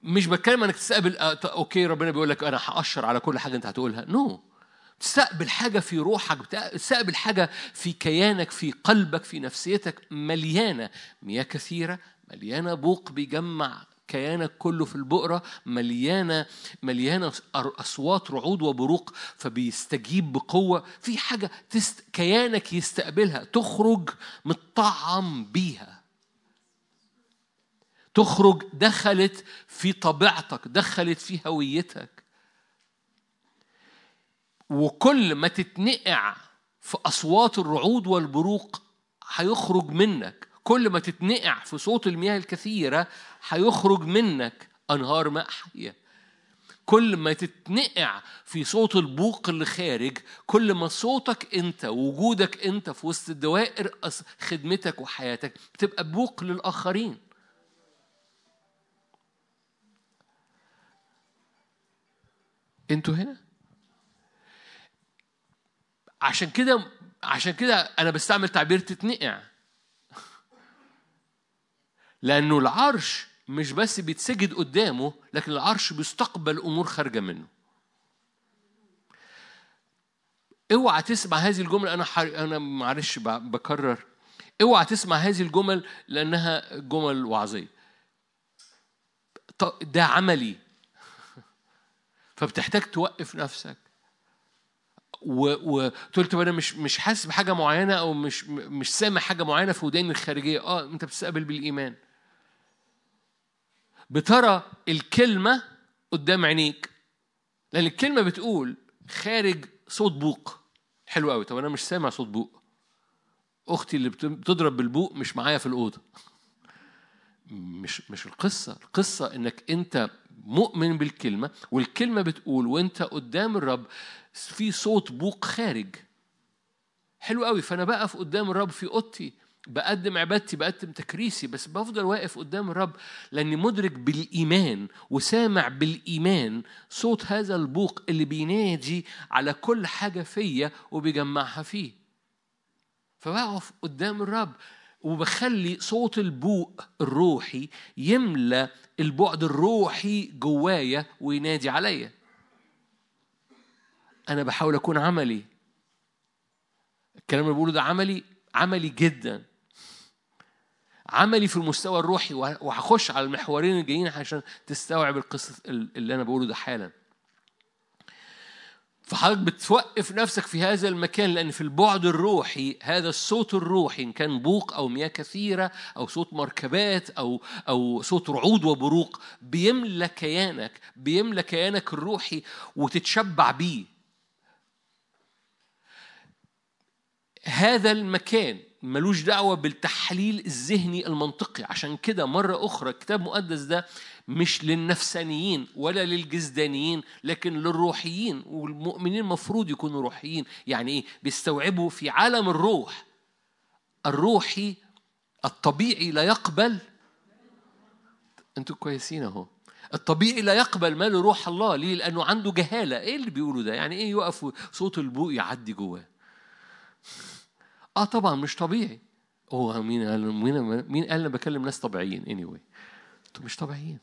مش بتكلم إنك تستقبل آه، okay ربنا بيقول لك أنا هأشر على كل حاجة أنت هتقولها. no no. تستقبل حاجة في روحك تستقبل حاجة في كيانك في قلبك في نفسيتك مليانة. مياه كثيرة مليانة بوق بيجمع كيانك كله في البقرة مليانة مليانة أصوات رعود وبروق فبيستجيب بقوة. في حاجة تست... كيانك يستقبلها تخرج متطعم بيها. تخرج دخلت في طبيعتك دخلت في هويتك. وكل ما تتنقع في أصوات الرعود والبروق هيخرج منك. كل ما تتنقع في صوت المياه الكثيرة هيخرج منك أنهار ماء حية كل ما تتنقع في صوت البوق اللي خارج كل ما صوتك أنت وجودك أنت في وسط الدوائر خدمتك وحياتك بتبقى بوق للآخرين. أنتوا هنا؟ عشان كده عشان كده أنا بستعمل تعبير تتنقع. لأنه العرش مش بس بيتسجد قدامه لكن العرش بيستقبل أمور خارجة منه. اوعى تسمع هذه الجمله أنا حر... أنا معلش بكرر. اوعى تسمع هذه الجمل لأنها جمل وعظيه ط- ده عملي. فبتحتاج توقف نفسك. وتقول طب أنا مش مش حاسس بحاجة معينة أو مش مش سامع حاجة معينة في وداني الخارجية. آه أنت بتستقبل بالإيمان. بترى الكلمة قدام عينيك. لأن الكلمة بتقول خارج صوت بوق. حلو قوي. طب أنا مش سامع صوت بوق. أختي اللي بت- بتضرب بالبوق مش معايا في الأوضة. مش مش القصة. القصة إنك أنت مؤمن بالكلمة والكلمة بتقول وأنت قدام الرب في صوت بوق خارج. حلو قوي. فأنا بقف قدام الرب في أوضتي. بقدم عبادتي بقدم تكريسي بس بفضل واقف قدام الرب لأني مدرك بالإيمان وسامع بالإيمان صوت هذا البوق اللي بينادي على كل حاجة فيا وبيجمعها فيه. فبقف قدام الرب وبخلي صوت البوق الروحي يملى البعد الروحي جوايا وينادي عليا. أنا بحاول أكون عملي. الكلام اللي بقوله ده عملي عملي جدا. عملي في المستوى الروحي وهخش على المحورين الجايين عشان تستوعب القصة اللي أنا بقوله ده حالا. فحضرتك بتوقف نفسك في هذا المكان لأن في البعد الروحي هذا الصوت الروحي إن كان بوق أو مياه كثيرة أو صوت مركبات أو أو صوت رعود وبروق بيملى كيانك بيملى كيانك الروحي وتتشبع بيه. هذا المكان ملوش دعوة بالتحليل الذهني المنطقي. عشان كده مرة أخرى الكتاب المقدس ده مش للنفسانيين ولا للجزدانيين لكن للروحيين. والمؤمنين المفروض يكونوا روحيين. يعني إيه؟ بيستوعبوا في عالم الروح الروحي الطبيعي لا يقبل. أنتوا كويسين أهو. الطبيعي لا يقبل ما لروح الله. ليه؟ لأنه عنده جهالة. إيه اللي بيقولوا ده؟ يعني إيه يقف صوت البوق يعدي جواه؟ آه طبعا مش طبيعي. هو مين قال مين مين قال أنا بكلم ناس طبيعيين؟ اني anyway. أنتوا مش طبيعيين.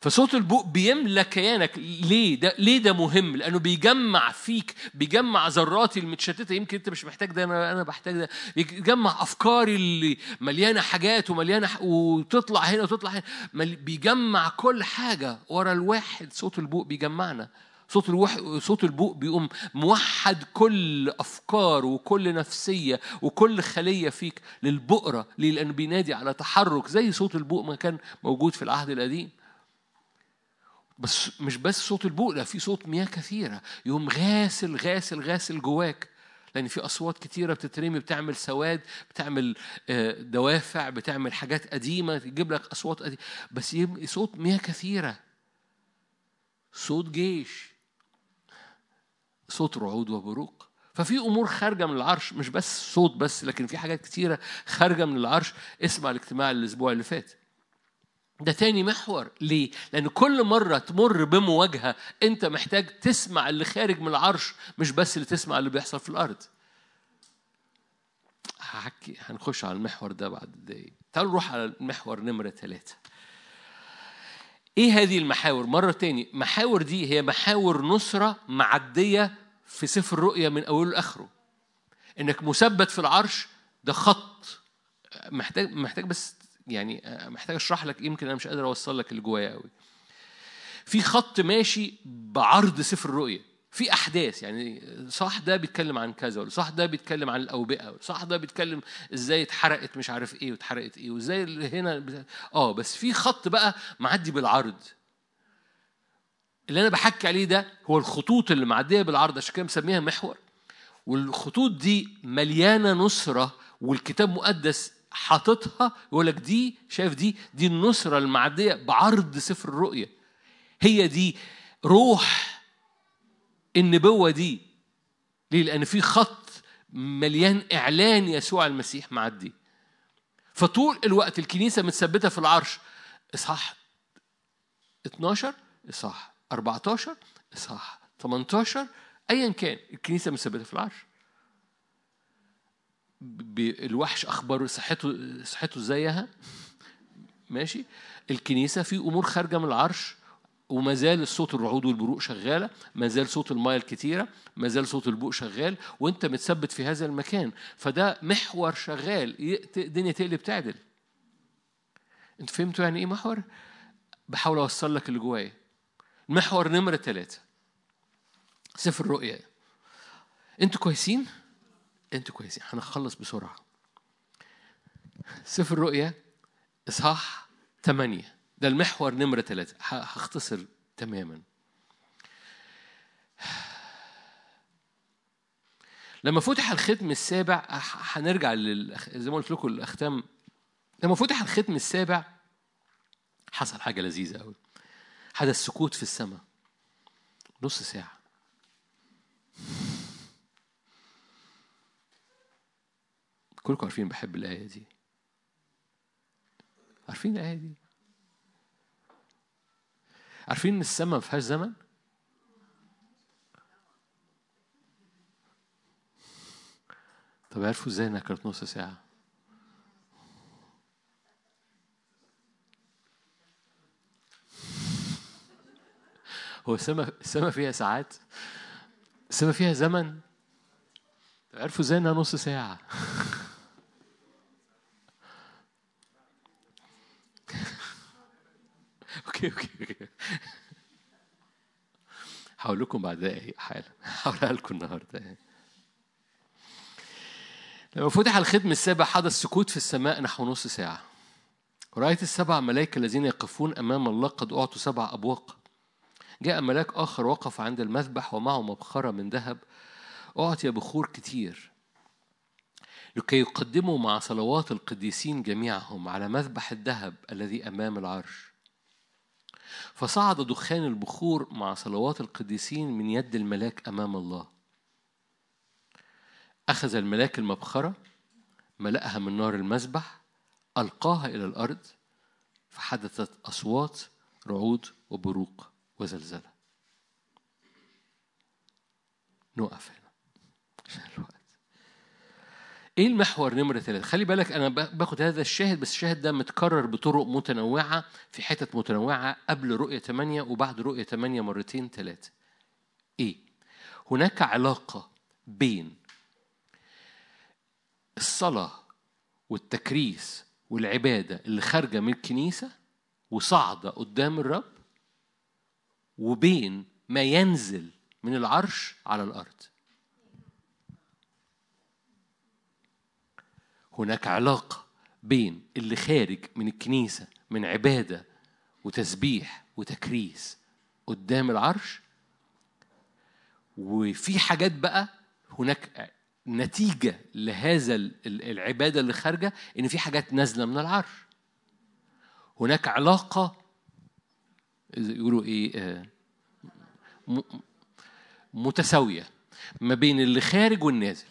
فصوت البوق بيملى كيانك. ليه؟ ده ليه ده مهم؟ لأنه بيجمع فيك بيجمع ذراتي المتشتتة. يمكن أنت مش محتاج ده أنا أنا بحتاج ده. بيجمع أفكاري اللي مليانة حاجات ومليانة. وتطلع هنا وتطلع هنا. بيجمع كل حاجة ورا الواحد. صوت البوق بيجمعنا. صوت الوح... صوت البوق بيقوم موحد كل أفكار وكل نفسية وكل خلية فيك للبؤرة ليه؟ لأنه بينادي على تحرك زي صوت البوق ما كان موجود في العهد القديم. بس مش بس صوت البوق لا في صوت مياه كثيرة. يقوم غاسل غاسل غاسل جواك. لأن في أصوات كتيرة بتترمي بتعمل سواد بتعمل دوافع بتعمل حاجات قديمة تجيب لك أصوات قديمة. بس صوت مياه كثيرة. صوت جيش. صوت رعود وبروق ففي أمور خارجة من العرش مش بس صوت بس لكن في حاجات كتيرة خارجة من العرش اسمع الاجتماع الأسبوع اللي فات ده تاني محور ليه؟ لأن كل مرة تمر بمواجهة أنت محتاج تسمع اللي خارج من العرش مش بس اللي تسمع اللي بيحصل في الأرض. هحكي هنخش على المحور ده بعد دقايق. تعالوا نروح على المحور نمرة ثلاثة. إيه هذه المحاور؟ مرة تاني محاور دي هي محاور نصرة معدية في سفر الرؤيا من أوله لآخره. إنك مثبت في العرش ده خط. محتاج محتاج بس يعني محتاج أشرح لك يمكن أنا مش قادر أوصل لك اللي جوايا قوي في خط ماشي بعرض سفر الرؤيا. في أحداث يعني صح ده بيتكلم عن كذا صح ده بيتكلم عن الأوبئة صح ده بيتكلم إزاي اتحرقت مش عارف إيه واتحرقت إيه وإزاي هنا بت... آه بس في خط بقى معدي بالعرض. اللي أنا بحكي عليه ده هو الخطوط اللي معدية بالعرض عشان كده مسميها محور. والخطوط دي مليانة نصره والكتاب مقدس حاططها يقول لك دي شايف دي؟ دي النصره المعدية بعرض سفر الرؤيا هي دي روح النبوة دي. ليه؟ لأن في خط مليان إعلان يسوع المسيح معدي فطول الوقت الكنيسة متثبتة في العرش إصحاح 12 إصحاح 14 إصحاح 18 أيا كان الكنيسة متثبتة في العرش. الوحش أخباره صحته صحته زيها ماشي. الكنيسة في أمور خارجة من العرش. وما زال الصوت الرعود والبروق شغالة ما زال صوت المايه الكتيره ما زال صوت البوق شغال وانت متثبت في هذا المكان. فده محور شغال الدنيا تقلب تعدل. انت فهمتوا يعني إيه محور؟ بحاول أوصل لك اللي جوايا. المحور نمرة ثلاثة سفر الرؤيا. أنتوا كويسين؟ أنتوا كويسين. هنخلص بسرعة. سفر الرؤيا إصحاح ثمانية ده المحور نمرة ثلاثة هختصر تماما. لما فتح الختم السابع هنرجع. زي ما قلت لكم الأختام. لما فتح الختم السابع حصل حاجة لذيذة قوي حدث سكوت في السماء. نص ساعة. كلكم عارفين بحب الآية دي. عارفين الآية دي؟ عارفين إن السماء ما فيهاش زمن طب عرفوا إزاي إنها كانت نص ساعة؟ هو السماء السماء فيها ساعات؟ السماء فيها زمن؟ طب عرفوا إزاي إنها نص ساعة؟ okay okay هقول لكم بعد دقايق حالا. هقولها لكم النهارده لما فتح الختم السابع حدث سكوت في السماء نحو نص ساعة. ورأيت السبع ملائكة الذين يقفون أمام الله قد أعطوا سبع أبواق. جاء ملاك آخر وقف عند المذبح ومعه مبخرة من ذهب. أعطي بخور كتير. لكي يقدموا مع صلوات القديسين جميعهم على مذبح الذهب الذي أمام العرش. فصعد دخان البخور مع صلوات القديسين من يد الملاك أمام الله. أخذ الملاك المبخرة ملأها من نار المذبح ألقاها إلى الأرض فحدثت أصوات رعود وبروق وزلزلة. نقف هنا. عشان الوقت إيه المحور نمرة ثلاثة؟ خلي بالك أنا باخد هذا الشاهد بس الشاهد ده متكرر بطرق متنوعة في حتت متنوعة قبل رؤية 8 وبعد رؤية 8 مرتين ثلاثة. إيه؟ هناك علاقة بين الصلاة والتكريس والعبادة اللي خارجة من الكنيسة وصاعدة قدام الرب وبين ما ينزل من العرش على الأرض هناك علاقة بين اللي خارج من الكنيسة من عبادة وتسبيح وتكريس قدام العرش. وفي حاجات بقى هناك نتيجة لهذا العبادة اللي خارجة إن في حاجات نازلة من العرش. هناك علاقة يقولوا إيه آه، متساوية ما بين اللي خارج والنازل.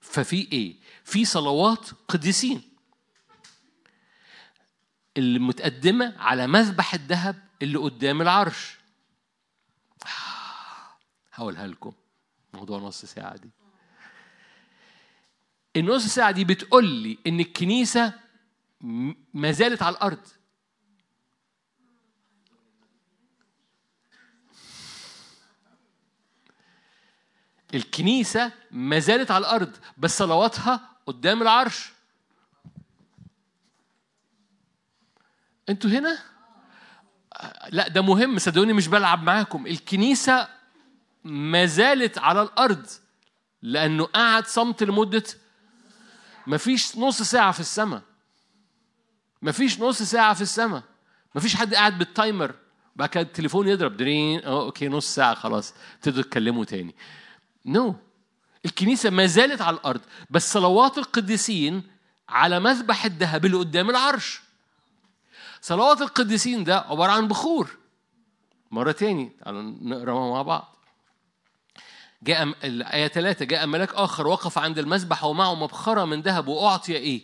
ففي إيه؟ في صلوات قديسين. اللي متقدمة على مذبح الذهب اللي قدام العرش. هقولها لكم موضوع نص ساعة دي. النص ساعة دي بتقول لي إن الكنيسة ما زالت على الأرض. الكنيسة ما زالت على الأرض بس صلواتها قدام العرش. أنتوا هنا؟ لا ده مهم صدقوني مش بلعب معاكم. الكنيسة ما زالت على الأرض لأنه قعد صمت لمدة مفيش نص ساعة في السماء. مفيش نص ساعة في السماء. مفيش حد قاعد بال timer. بعد كده التليفون يضرب درين okay نص ساعة خلاص تقدروا تتكلموا تاني. no no. الكنيسة ما زالت على الأرض بس صلوات القديسين على مذبح الذهب اللي قدام العرش صلوات القديسين ده عبارة عن بخور مرة تاني تعالوا نقرأ مع بعض جاء الآية ثلاثة جاء ملاك آخر وقف عند المذبح ومعه مبخرة من ذهب وأعطي إيه؟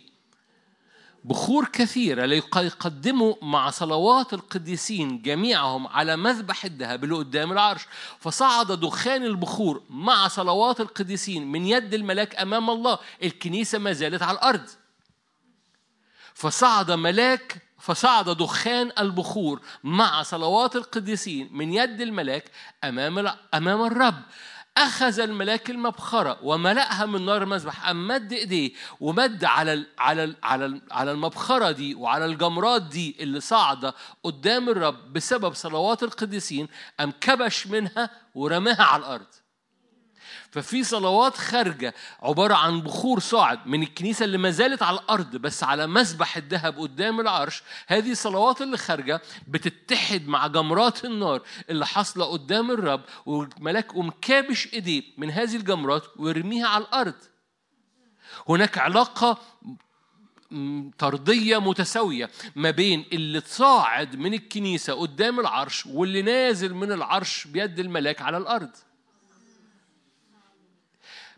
بخور كثيرة ليقدموا مع صلوات القديسين جميعهم على مذبح الذهب اللي قدام العرش. فصعد دخان البخور مع صلوات القديسين من يد الملاك أمام الله. الكنيسة ما زالت على الأرض. فصعد ملاك فصعد دخان البخور مع صلوات القديسين من يد الملاك أمام أمام الرب. أخذ الملاك المبخرة وملأها من نار المذبح أم مد إيديه ومد على ال على ال على ال على المبخرة دي وعلى الجمرات دي اللي صاعدة قدام الرب بسبب صلوات القديسين أم كبش منها ورماها على الأرض. ففي صلوات خارجة عبارة عن بخور صاعد من الكنيسة اللي ما زالت على الأرض بس على مسبح الذهب قدام العرش. هذه الصلوات اللي خارجة بتتحد مع جمرات النار اللي حاصلة قدام الرب والملاك قوم كابش إيديه من هذه الجمرات ويرميها على الأرض. هناك علاقة طردية متساوية ما بين اللي تصاعد من الكنيسة قدام العرش واللي نازل من العرش بيد الملاك على الأرض.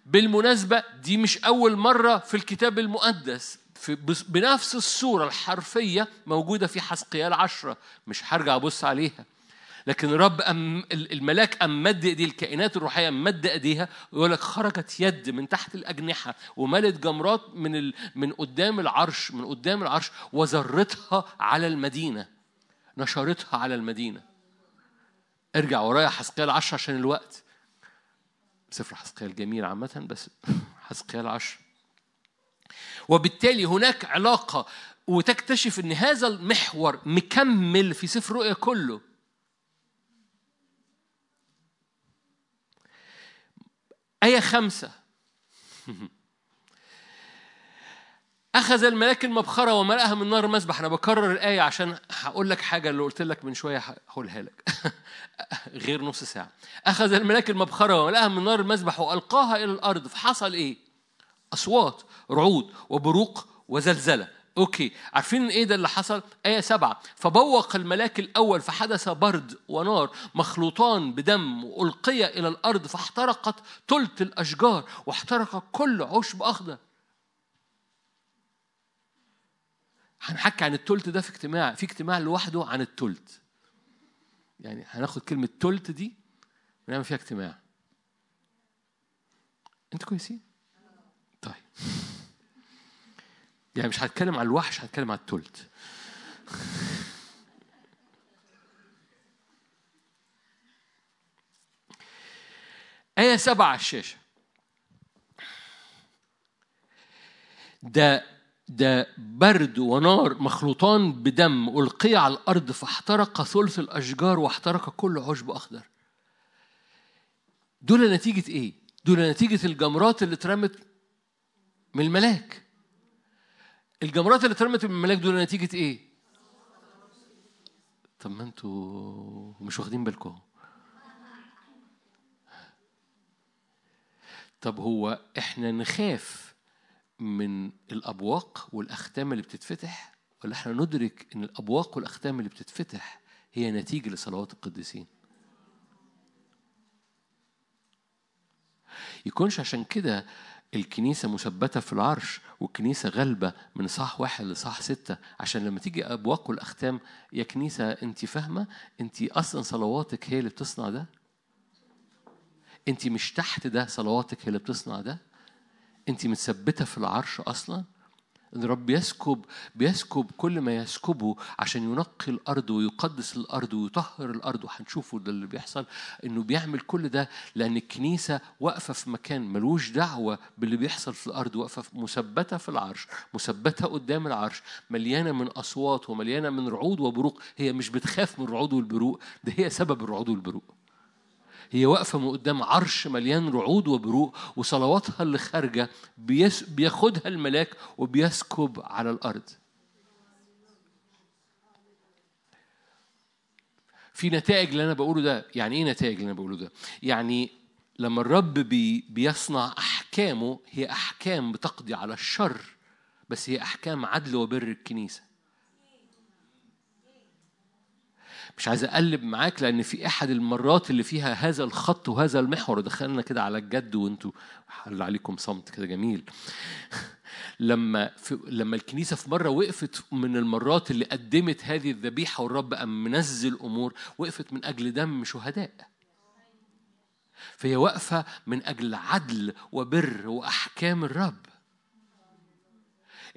بالمناسبة دي مش أول مرة في الكتاب المقدس. في بنفس الصورة الحرفية موجودة في حسقيال عشرة مش هرجع أبص عليها. لكن الرب أم الملاك أم مد إيديه الكائنات الروحية مد إيديها ويقول لك خرجت يد من تحت الأجنحة وملت جمرات من ال... من قدام العرش من قدام العرش وزرتها على المدينة. نشرتها على المدينة. ارجع ورايا حسقيال 10 عشان الوقت. سفر حسقيال جميل عامة بس حسقيال 10 وبالتالي هناك علاقة وتكتشف إن هذا المحور مكمل في سفر رؤيا كله. آية خمسة. أخذ الملاك المبخرة وملأها من نار المسبح أنا بكرر الآية عشان هقول لك حاجة اللي قلت لك من شوية هقولها لك. غير نص ساعة. أخذ الملاك المبخرة وملأها من نار المسبح وألقاها إلى الأرض. فحصل إيه؟ أصوات رعود وبروق وزلزلة. أوكي. عارفين إيه ده اللي حصل؟ آية سبعة. فبوق الملاك الأول فحدث برد ونار مخلوطان بدم وألقي إلى الأرض. فاحترقت تلت الأشجار واحترق كل عشب أخضر. هنحكي عن التلت ده في اجتماع في اجتماع لوحده عن التلت. يعني هناخد كلمة تلت دي ونعمل فيها اجتماع. أنتوا كويسين؟ طيب. يعني مش هتكلم على الوحش هتكلم على التلت. آية سبعة على الشاشة. ده ده برد ونار مخلوطان بدم ألقي على الأرض فاحترق ثلث الأشجار واحترق كل عشب أخضر دول نتيجة إيه؟ دول نتيجة الجمرات اللي اترمت من الملاك الجمرات اللي اترمت من الملاك دول نتيجة إيه؟ طب ما أنتوا مش واخدين بالكم طب هو إحنا نخاف من الأبواق والأختام اللي بتتفتح ولا إحنا ندرك إن الأبواق والأختام اللي بتتفتح هي نتيجة لصلوات القديسين؟ يكونش عشان كده الكنيسة مثبتة في العرش والكنيسة غالبة من صح واحد لصح ستة. عشان لما تيجي أبواق والأختام يا كنيسة أنت فاهمة؟ أنت أصلا صلواتك هي اللي بتصنع ده؟ أنت مش تحت ده صلواتك هي اللي بتصنع ده؟ أنت متثبتة في العرش أصلا؟ إن الرب بيسكب بيسكب كل ما يسكبه عشان ينقي الأرض ويقدس الأرض ويطهر الأرض وهنشوفه ده اللي بيحصل إنه بيعمل كل ده لأن الكنيسة واقفة في مكان ملوش دعوة باللي بيحصل في الأرض واقفة مثبتة في العرش مثبتة قدام العرش مليانة من أصوات ومليانة من رعود وبروق هي مش بتخاف من الرعود والبروق ده هي سبب الرعود والبروق. هي واقفة من قدام عرش مليان رعود وبروق وصلواتها اللي خارجة بياخدها الملاك وبيسكب على الأرض. في نتائج اللي أنا بقوله ده. يعني إيه نتائج اللي أنا بقوله ده؟ يعني لما الرب بي بيصنع أحكامه هي أحكام بتقضي على الشر بس هي أحكام عدل وبر الكنيسة. مش عايز أقلب معاك لأن في أحد المرات اللي فيها هذا الخط وهذا المحور دخلنا كده على الجد وأنتوا حل عليكم صمت كده جميل. لما في لما الكنيسة في مرة وقفت من المرات اللي قدمت هذه الذبيحة والرب قام منزل أمور وقفت من أجل دم شهداء. فهي واقفة من أجل عدل وبر وأحكام الرب.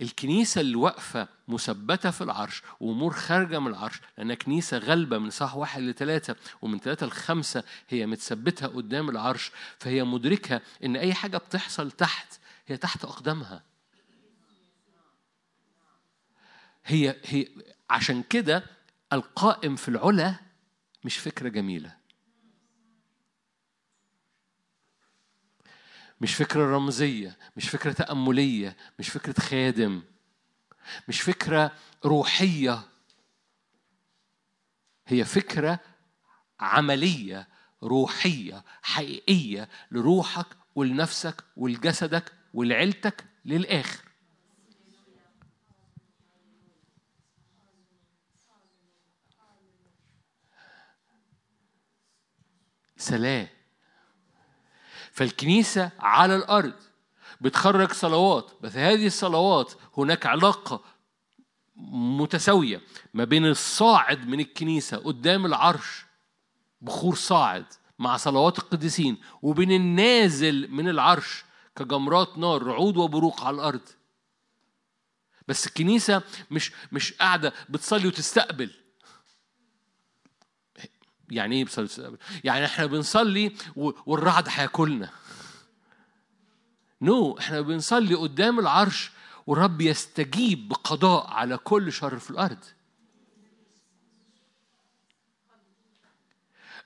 الكنيسة اللي واقفة مثبتة في العرش وأمور خارجة من العرش لأنها كنيسة غالبة من صح واحد لثلاثة ومن ثلاثة لخمسة هي متثبتة قدام العرش فهي مدركة إن أي حاجة بتحصل تحت هي تحت أقدامها. هي هي عشان كده القائم في العلا مش فكرة جميلة. مش فكرة رمزية مش فكرة تأملية مش فكرة خادم مش فكرة روحية. هي فكرة عملية روحية حقيقية لروحك ولنفسك ولجسدك ولعيلتك للآخر. سلام. فالكنيسة على الأرض بتخرج صلوات بس هذه الصلوات هناك علاقة متساوية ما بين الصاعد من الكنيسة قدام العرش بخور صاعد مع صلوات القديسين وبين النازل من العرش كجمرات نار رعود وبروق على الأرض. بس الكنيسة مش مش قاعدة بتصلي وتستقبل. يعني إيه وتستقبل؟ يعني إحنا بنصلي والرعد هياكلنا نو no. إحنا بنصلي قدام العرش والرب يستجيب بقضاء على كل شر في الأرض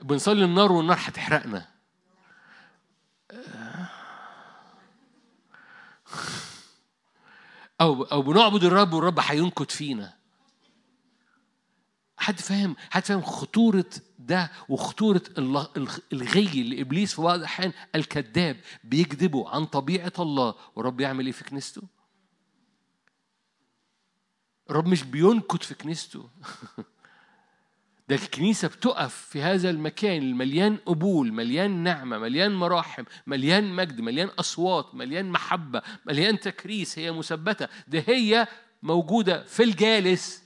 بنصلي النار والنار هتحرقنا أو أو بنعبد الرب والرب هينكت فينا حد فاهم؟ حد فاهم خطورة ده وخطورة الغي اللي إبليس في بعض الأحيان الكذاب بيكذبوا عن طبيعة الله والرب يعمل إيه في كنيسته؟ الرب مش بينكت في كنيسته. ده الكنيسة بتقف في هذا المكان المليان قبول مليان نعمة مليان مراحم مليان مجد مليان أصوات مليان محبة مليان تكريس هي مثبتة. ده هي موجودة في الجالس.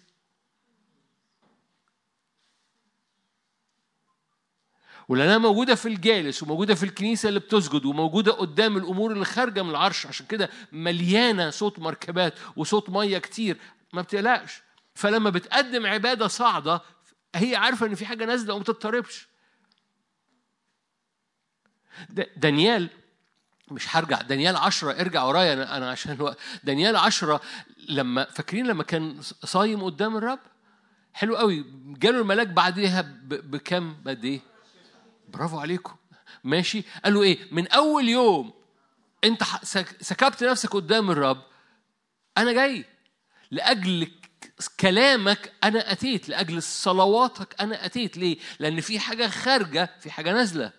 ولأنها موجودة في الجالس وموجودة في الكنيسة اللي بتسجد وموجودة قدام الأمور اللي خارجة من العرش. عشان كده مليانة صوت مركبات وصوت مية كتير. ما بتقلقش. فلما بتقدم عبادة صاعدة هي عارفة إن في حاجة نازلة وما تضطربش دانيال مش هرجع. دانيال عشرة ارجع ورايا. أنا عشان الوقت دانيال عشرة لما فاكرين لما كان صايم قدام الرب؟ حلو قوي. جاله الملاك بعديها بكم بقد إيه؟ برافو عليكم. ماشي؟ قال له إيه؟ من أول يوم أنت سكبت نفسك قدام الرب أنا جاي. لأجل كلامك أنا أتيت لأجل صلواتك أنا أتيت. ليه؟ لأن في حاجة خارجة في حاجة نازلة.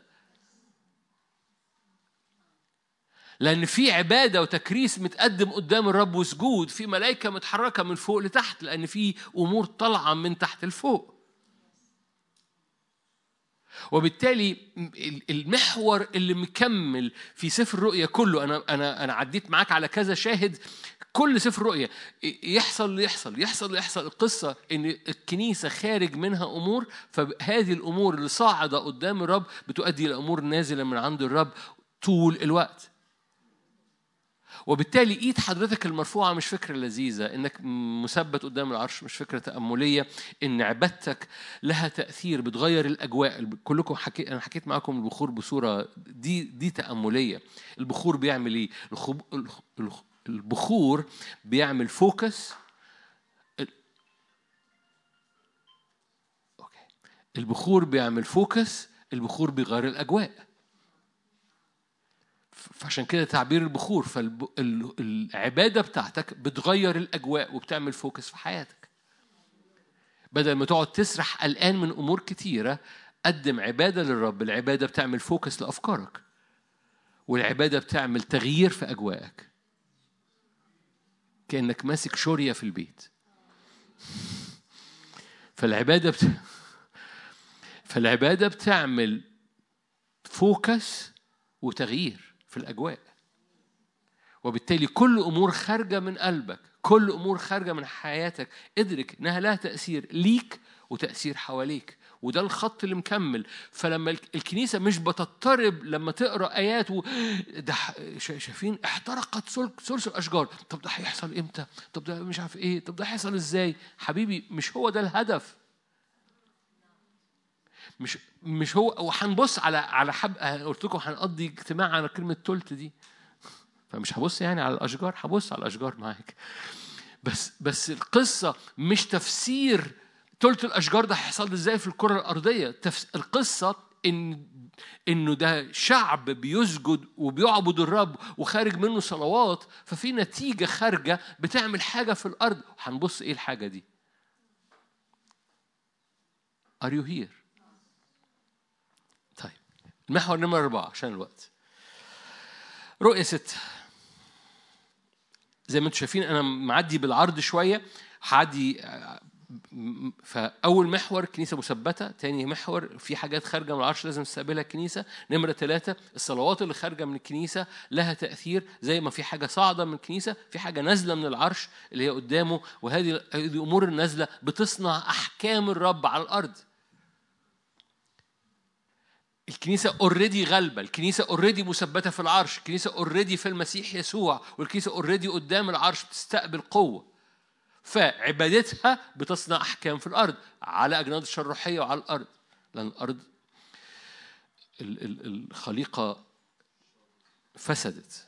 لأن في عبادة وتكريس متقدم قدام الرب وسجود في ملائكة متحركة من فوق لتحت لأن في أمور طالعة من تحت لفوق. وبالتالي المحور اللي مكمل في سفر الرؤيا كله أنا أنا أنا عديت معاك على كذا شاهد كل سفر رؤيا يحصل اللي يحصل يحصل اللي يحصل القصة إن الكنيسة خارج منها أمور فهذه الأمور اللي صاعدة قدام الرب بتؤدي إلى أمور نازلة من عند الرب طول الوقت. وبالتالي إيد حضرتك المرفوعة مش فكره لذيذة إنك مثبت قدام العرش مش فكره تأملية إن عبادتك لها تأثير بتغير الأجواء. كلكم حكي أنا حكيت معاكم البخور بصورة دي دي تأملية. البخور بيعمل إيه؟ البخور بيعمل فوكس. البخور بيعمل focus البخور بيغير الأجواء. فعشان كده تعبير البخور فالعبادة بتاعتك بتغير الأجواء وبتعمل focus في حياتك. بدل ما تقعد تسرح قلقان من أمور كتيرة قدم عبادة للرب العبادة بتعمل focus لأفكارك. والعبادة بتعمل تغيير في أجواءك. كأنك ماسك شورية في البيت. فالعبادة بت... فالعبادة بتعمل فوكس وتغيير. في الأجواء. وبالتالي كل أمور خارجة من قلبك كل أمور خارجة من حياتك ادرك إنها لها تأثير ليك وتأثير حواليك وده الخط اللي مكمل. فلما الكنيسة مش بتضطرب لما تقرأ آيات و... ده شايفين احترقت ثلث الأشجار. طب ده هيحصل إمتى؟ طب ده مش عارف إيه؟ طب ده هيحصل إزاي؟ حبيبي مش هو ده الهدف. مش مش هو وهنبص على على حب قلت لكم هنقضي اجتماع على كلمة تلت دي. فمش هبص يعني على الأشجار هبص على الأشجار معاك. بس بس القصة مش تفسير تلت الأشجار ده هيحصل إزاي في الكرة الأرضية. القصة إن إنه ده شعب بيسجد وبيعبد الرب وخارج منه صلوات ففي نتيجة خارجة بتعمل حاجة في الأرض. هنبص إيه الحاجة دي؟ Are you here؟ المحور نمرة أربعة عشان الوقت. رؤية ستة. زي ما أنتم شايفين أنا معدي بالعرض شوية. هعدي فأول محور كنيسة مثبتة تاني محور في حاجات خارجة من العرش لازم تستقبلها الكنيسة. نمرة ثلاثة الصلوات اللي خارجة من الكنيسة لها تأثير. زي ما في حاجة صاعدة من الكنيسة في حاجة نازلة من العرش اللي هي قدامه. وهذه هذه أمور النازلة بتصنع أحكام الرب على الأرض. الكنيسة already غالبة، الكنيسة already مثبتة في العرش، الكنيسة already في المسيح يسوع، والكنيسة already قدام العرش بتستقبل قوة. فعبادتها بتصنع أحكام في الأرض على أجناد الشر الروحية وعلى الأرض. لأن الأرض الخليقة فسدت.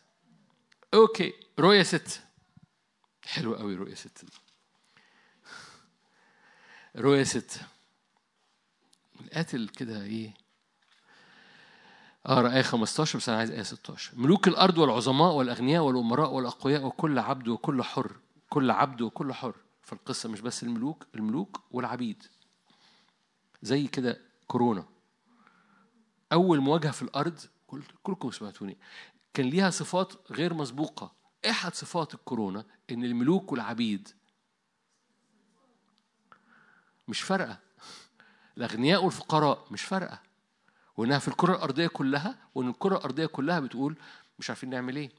okay رؤية ست. حلوة قوي رؤية ست. رؤية ست. القاتل كده إيه؟ أقرأ آية 15 بس أنا عايز آية 16 ملوك الأرض والعظماء والأغنياء والأمراء والأقوياء وكل عبد وكل حر. كل عبد وكل حر. فالقصة مش بس الملوك الملوك والعبيد. زي كده كورونا. أول مواجهة في الأرض كلكم سمعتوني كان ليها صفات غير مسبوقة. أحد صفات الكورونا إن الملوك والعبيد مش فارقة. الأغنياء والفقراء مش فارقة. وإنها في الكرة الأرضية كلها وإن الكرة الأرضية كلها بتقول مش عارفين نعمل إيه.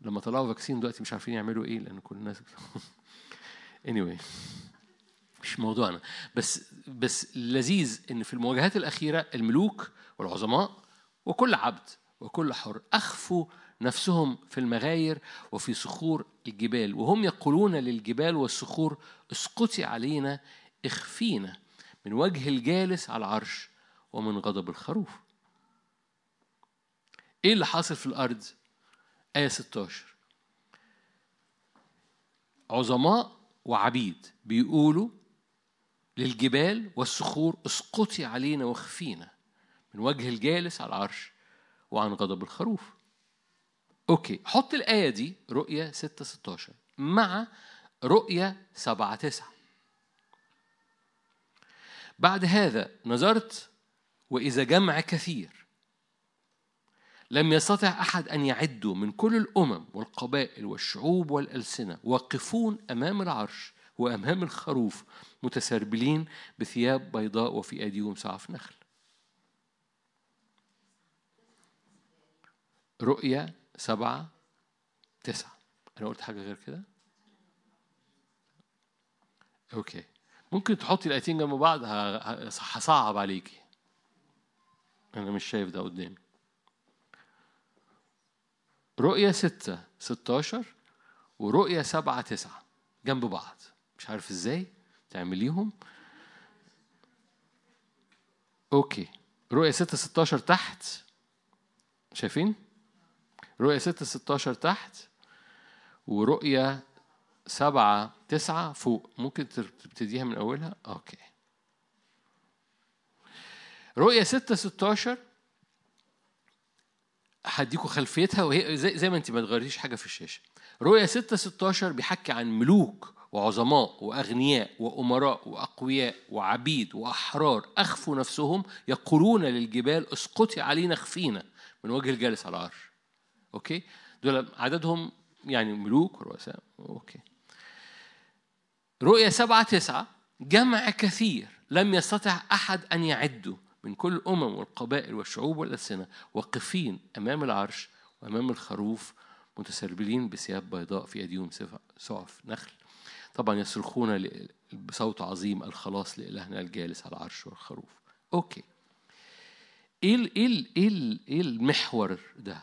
لما طلعوا فاكسين دلوقتي مش عارفين يعملوا إيه لأن كل الناس anyway مش موضوعنا. بس بس لذيذ إن في المواجهات الأخيرة الملوك والعظماء وكل عبد وكل حر أخفوا نفسهم في المغاير وفي صخور الجبال. وهم يقولون للجبال والصخور اسقطي علينا اخفينا. من وجه الجالس على العرش ومن غضب الخروف. إيه اللي حاصل في الأرض؟ آية 16 عظماء وعبيد بيقولوا للجبال والصخور اسقطي علينا واخفينا من وجه الجالس على العرش وعن غضب الخروف. أوكي حط الآية دي رؤية 6 16 مع رؤية 7 9 بعد هذا نظرت وإذا جمع كثير لم يستطع أحد أن يعدوا من كل الأمم والقبائل والشعوب والألسنة واقفون أمام العرش وأمام الخروف متسربلين بثياب بيضاء وفي أيديهم سعف نخل. رؤية سبعة تسعة. أنا قلت حاجة غير كده؟ أوكي. ممكن تحطي الآيتين جنب بعض هصعب عليكي. أنا مش شايف ده قدامي. رؤية ستة ستاشر ورؤية سبعة تسعة جنب بعض. مش عارف إزاي تعمليهم. okay. رؤية ستة ستاشر تحت. شايفين؟ رؤية ستة ستاشر تحت. ورؤية سبعة تسعة فوق. ممكن تبتديها من أولها؟ okay. رؤية ستة ستاشر. هديكوا خلفيتها وهي زي, زي ما انت ما تغيريش حاجة في الشاشة. رؤيا 6 16 بيحكي عن ملوك وعظماء وأغنياء وأمراء وأقوياء وعبيد وأحرار أخفوا نفسهم يقولون للجبال اسقطي علينا اخفينا. من وجه الجالس على العرش. okay؟ دول عددهم يعني ملوك ورؤساء. okay. رؤيا سبعة تسعة جمع كثير لم يستطع أحد أن يعده من كل الأمم والقبائل والشعوب والألسنة واقفين أمام العرش وأمام الخروف متسربلين بثياب بيضاء في أيديهم سعف نخل طبعا يصرخون بصوت عظيم الخلاص لإلهنا الجالس على العرش والخروف أوكي إيه إيه إيه إيه المحور ده؟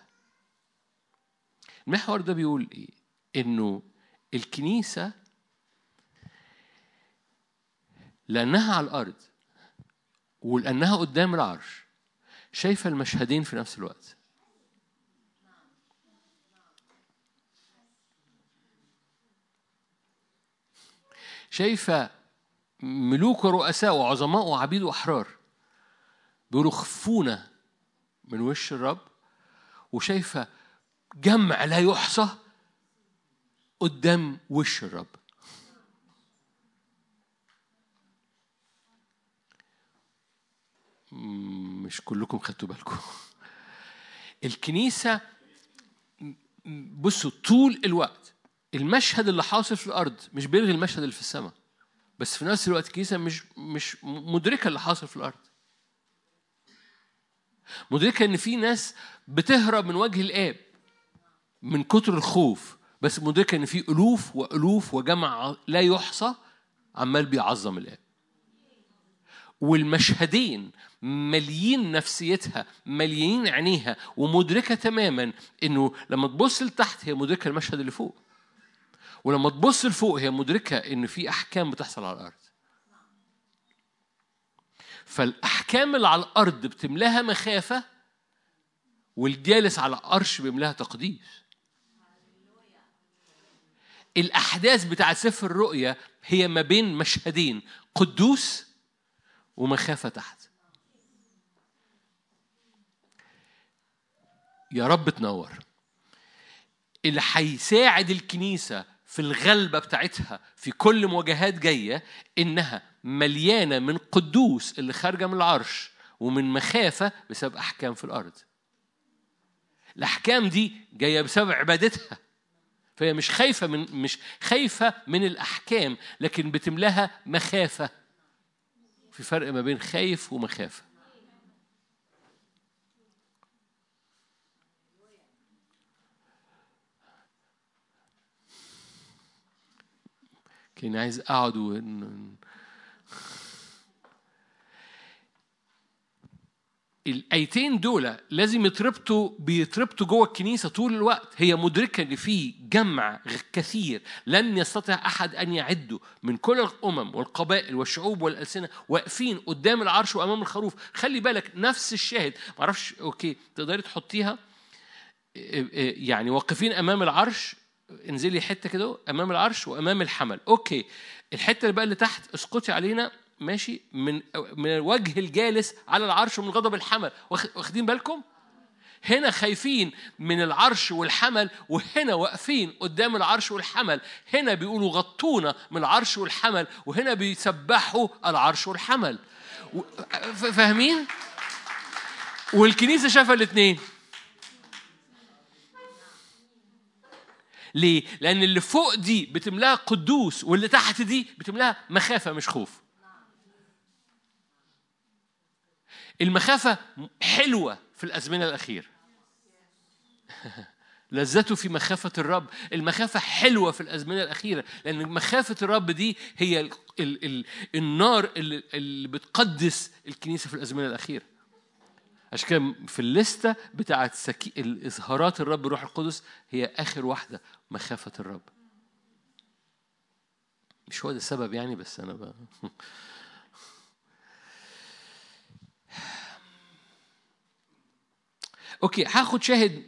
المحور ده بيقول إيه؟ إنه الكنيسة لأنها على الأرض ولأنها قدام العرش شايفة المشهدين في نفس الوقت. شايفة ملوك ورؤساء وعظماء وعبيد وأحرار بيقولوا خفونا من وش الرب وشايفة جمع لا يحصى قدام وش الرب. مش كلكم خدتوا بالكم. الكنيسة بصوا طول الوقت المشهد اللي حاصل في الأرض مش بيلغي المشهد اللي في السماء بس في نفس الوقت الكنيسة مش مش مدركة اللي حاصل في الأرض. مدركة إن في ناس بتهرب من وجه الآب من كتر الخوف بس مدركة إن في ألوف وألوف وجمع لا يحصى عمال بيعظم الآب. والمشهدين مليين نفسيتها مليين عينيها ومدركة تماما إنه لما تبص لتحت هي مدركة المشهد اللي فوق. ولما تبص لفوق هي مدركة ان في أحكام بتحصل على الأرض. فالأحكام اللي على الأرض بتملاها مخافة والجالس على العرش بيملاها تقديس. الأحداث بتاعة سفر الرؤيا هي ما بين مشهدين قدوس ومخافة تحت. يا رب تنور. اللي هيساعد الكنيسة في الغلبة بتاعتها في كل مواجهات جاية إنها مليانة من قدوس اللي خارجة من العرش ومن مخافة بسبب أحكام في الأرض. الأحكام دي جاية بسبب عبادتها. فهي مش خايفة من مش خايفة من الأحكام لكن بتملاها مخافة. في فرق ما بين خايف ومخافة. كان عايز أقعد و... الآيتين دول لازم يتربطوا بيتربطوا جوه الكنيسة طول الوقت. هي مدركة إن في جمع كثير. لن يستطيع أحد أن يعده من كل الأمم والقبائل والشعوب والألسنة واقفين قدام العرش وأمام الخروف. خلي بالك نفس الشاهد. معرفش أوكي تقدري تحطيها؟ يعني واقفين أمام العرش. انزلي حتة كده أمام العرش وأمام الحمل. أوكي. الحتة اللي بقى اللي تحت اسقطي علينا. ماشي من من وجه الجالس على العرش ومن غضب الحمل. واخدين بالكم؟ هنا خايفين من العرش والحمل وهنا واقفين قدام العرش والحمل. هنا بيقولوا غطونا من العرش والحمل وهنا بيسبحوا العرش والحمل. فاهمين؟ والكنيسة شافه الاثنين ليه؟ لأن اللي فوق دي بتملاها قدوس واللي تحت دي بتملاها مخافة مش خوف. المخافة حلوة في الأزمنة الأخيرة. لذته في مخافة الرب. المخافة حلوة في الأزمنة الأخيرة لأن مخافة الرب دي هي ال ال ال النار اللي, بتقدس الكنيسة في الأزمنة الأخيرة. عشان كده في الليستة بتاعت سكي... الإظهارات الرب روح القدس هي آخر واحدة مخافة الرب. مش هو ده السبب يعني بس أنا بقى أوكي هاخد شاهد